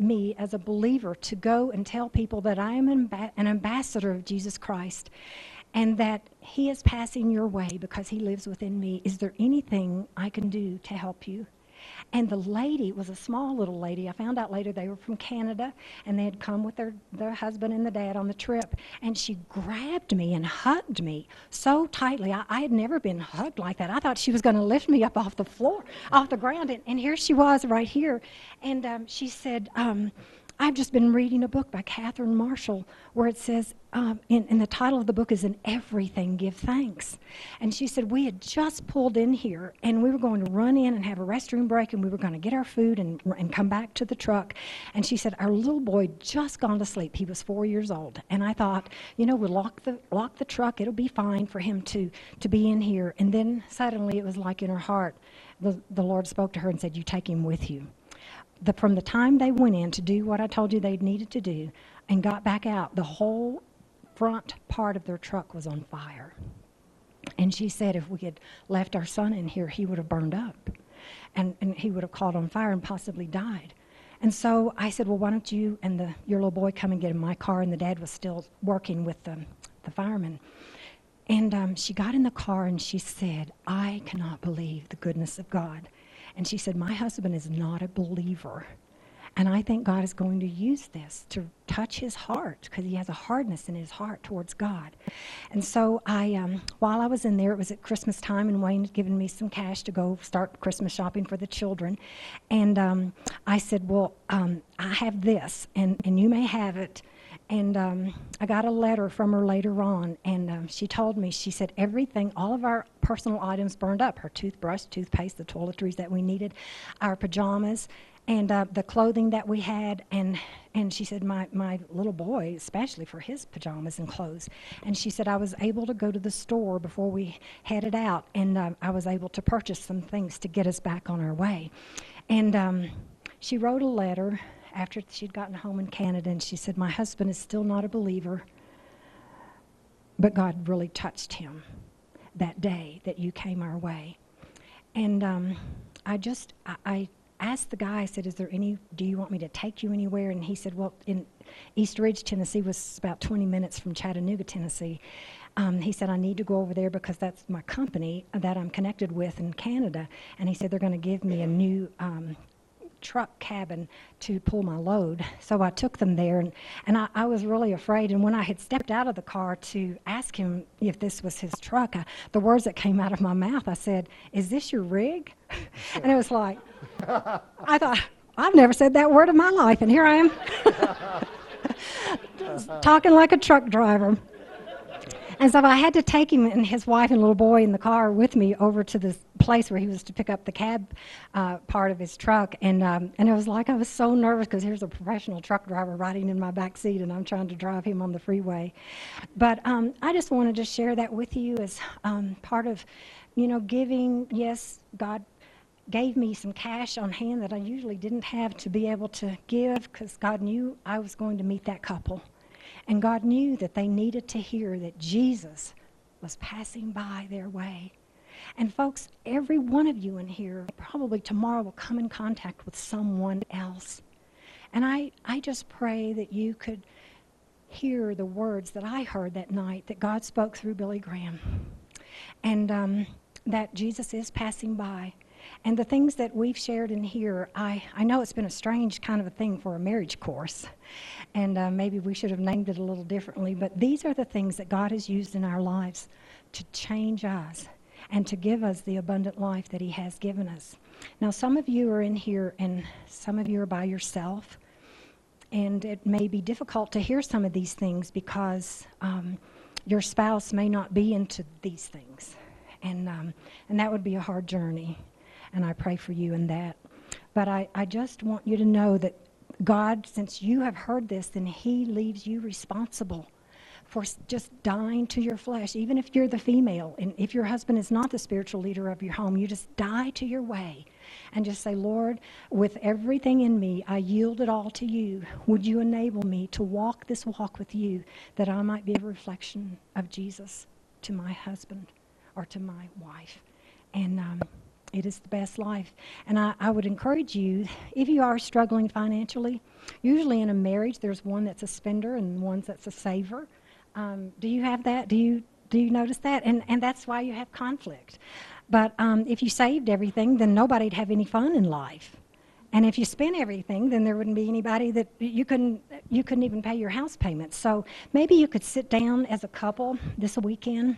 Speaker 3: me as a believer to go and tell people that I am an, ambassador of Jesus Christ and that he is passing your way because he lives within me. Is there anything I can do to help you? And the lady was a small little lady. I found out later they were from Canada and they had come with their, their husband and the dad on the trip. And she grabbed me and hugged me so tightly. I, I had never been hugged like that. I thought she was going to lift me up off the floor, off the ground. And, and here she was right here. And um, she said, um, I've just been reading a book by Catherine Marshall where it says, um, in, and the title of the book is In Everything Give Thanks. And she said, We had just pulled in here and we were going to run in and have a restroom break and we were going to get our food and, and come back to the truck. And she said, Our little boy just gone to sleep. He was four years old. And I thought, you know, we'll lock the, lock the truck. It'll be fine for him to, to be in here. And then suddenly it was like in her heart, the, the Lord spoke to her and said, You take him with you the, from the time they went in to do what I told you they needed to do and got back out, the whole front part of their truck was on fire. And she said if we had left our son in here, he would have burned up and, and he would have caught on fire and possibly died. And so I said, Well, why don't you and the, your little boy come and get in my car? And the dad was still working with the, the firemen. And um, she got in the car and she said, I cannot believe the goodness of God. And she said, My husband is not a believer. And I think God is going to use this to touch his heart because he has a hardness in his heart towards God. And so I, um, while I was in there, it was at Christmas time, and Wayne had given me some cash to go start Christmas shopping for the children. And um, I said, Well, um, I have this, and, and you may have it. And um, I got a letter from her later on, and um, she told me, she said, everything, all of our personal items burned up her toothbrush, toothpaste, the toiletries that we needed, our pajamas, and uh, the clothing that we had. And, and she said, my, my little boy, especially for his pajamas and clothes. And she said, I was able to go to the store before we headed out, and uh, I was able to purchase some things to get us back on our way. And um, she wrote a letter after she'd gotten home in Canada, and she said, My husband is still not a believer, but God really touched him that day that you came our way. And um, I just, I, I asked the guy, I said, Is there any, do you want me to take you anywhere? And he said, Well, in East Ridge, Tennessee was about 20 minutes from Chattanooga, Tennessee. Um, he said, I need to go over there because that's my company that I'm connected with in Canada. And he said, They're going to give me a new um, truck cabin to pull my load. So I took them there, and, and I, I, was really afraid. And when I had stepped out of the car to ask him if this was his truck, I, the words that came out of my mouth, I said, Is this your rig? and it was like, I thought, I've never said that word in my life, and here I am talking like a truck driver. And so I had to take him and his wife and little boy in the car with me over to this place where he was to pick up the cab uh, part of his truck. And, um, and it was like I was so nervous because here's a professional truck driver riding in my back seat and I'm trying to drive him on the freeway. But um, I just wanted to share that with you as um, part of, you know, giving. Yes, God gave me some cash on hand that I usually didn't have to be able to give because God knew I was going to meet that couple. And God knew that they needed to hear that Jesus was passing by their way. And folks, every one of you in here probably tomorrow will come in contact with someone else. And I, I just pray that you could hear the words that I heard that night that God spoke through Billy Graham. And um, that Jesus is passing by. And the things that we've shared in here, I, I know it's been a strange kind of a thing for a marriage course. And uh, maybe we should have named it a little differently. But these are the things that God has used in our lives to change us and to give us the abundant life that He has given us. Now, some of you are in here and some of you are by yourself. And it may be difficult to hear some of these things because um, your spouse may not be into these things. And, um, and that would be a hard journey and I pray for you in that. But I, I just want you to know that God, since you have heard this, then He leaves you responsible for just dying to your flesh, even if you're the female. And if your husband is not the spiritual leader of your home, you just die to your way and just say, Lord, with everything in me, I yield it all to you. Would you enable me to walk this walk with you that I might be a reflection of Jesus to my husband or to my wife? And, um, it is the best life. And I, I would encourage you, if you are struggling financially, usually in a marriage there's one that's a spender and one that's a saver. Um, do you have that? Do you do you notice that? And and that's why you have conflict. But um, if you saved everything, then nobody'd have any fun in life. And if you spent everything, then there wouldn't be anybody that you couldn't you couldn't even pay your house payments. So maybe you could sit down as a couple this weekend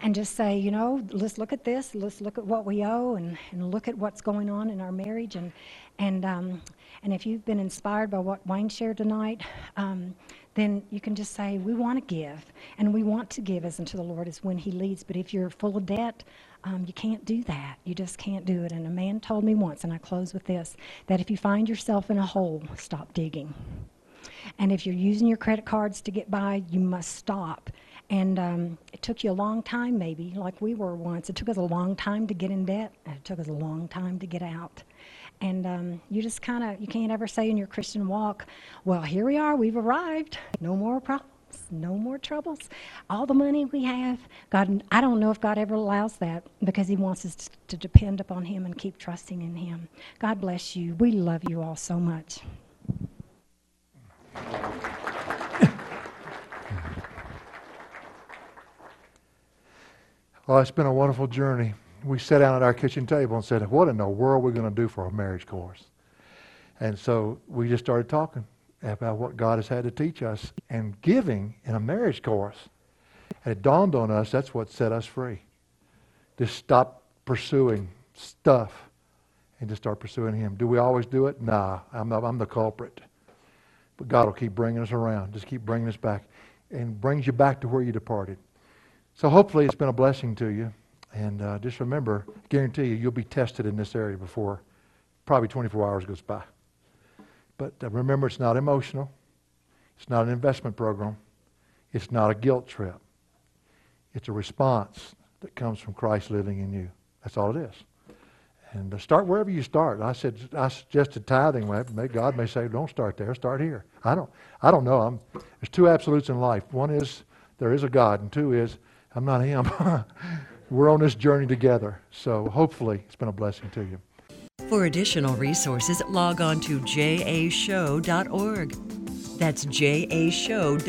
Speaker 3: and just say, you know, let's look at this, let's look at what we owe, and, and look at what's going on in our marriage. And, and, um, and if you've been inspired by what Wayne shared tonight, um, then you can just say, we want to give, and we want to give as unto the Lord as when He leads. But if you're full of debt, um, you can't do that. You just can't do it. And a man told me once, and I close with this, that if you find yourself in a hole, stop digging. And if you're using your credit cards to get by, you must stop and um, it took you a long time, maybe, like we were once. It took us a long time to get in debt, and it took us a long time to get out. And um, you just kind of, you can't ever say in your Christian walk, well, here we are, we've arrived, no more problems. No more troubles. All the money we have, God, I don't know if God ever allows that because He wants us to depend upon Him and keep trusting in Him. God bless you. We love you all so much.
Speaker 2: Well, it's been a wonderful journey. We sat down at our kitchen table and said, What in the world are we going to do for a marriage course? And so we just started talking about what God has had to teach us and giving in a marriage course. And it dawned on us that's what set us free. Just stop pursuing stuff and just start pursuing Him. Do we always do it? Nah, I'm, the, I'm the culprit. But God will keep bringing us around. Just keep bringing us back and brings you back to where you departed. So hopefully it's been a blessing to you. And uh, just remember, I guarantee you, you'll be tested in this area before probably 24 hours goes by. But uh, remember, it's not emotional. It's not an investment program. It's not a guilt trip. It's a response that comes from Christ living in you. That's all it is. And uh, start wherever you start. I said I suggested tithing. May God may say, don't start there. Start here. I don't. I don't know. I'm, there's two absolutes in life. One is there is a God, and two is I'm not Him. We're on this journey together. So hopefully, it's been a blessing to you.
Speaker 4: For additional resources, log on to jashow.org. That's jashow.org.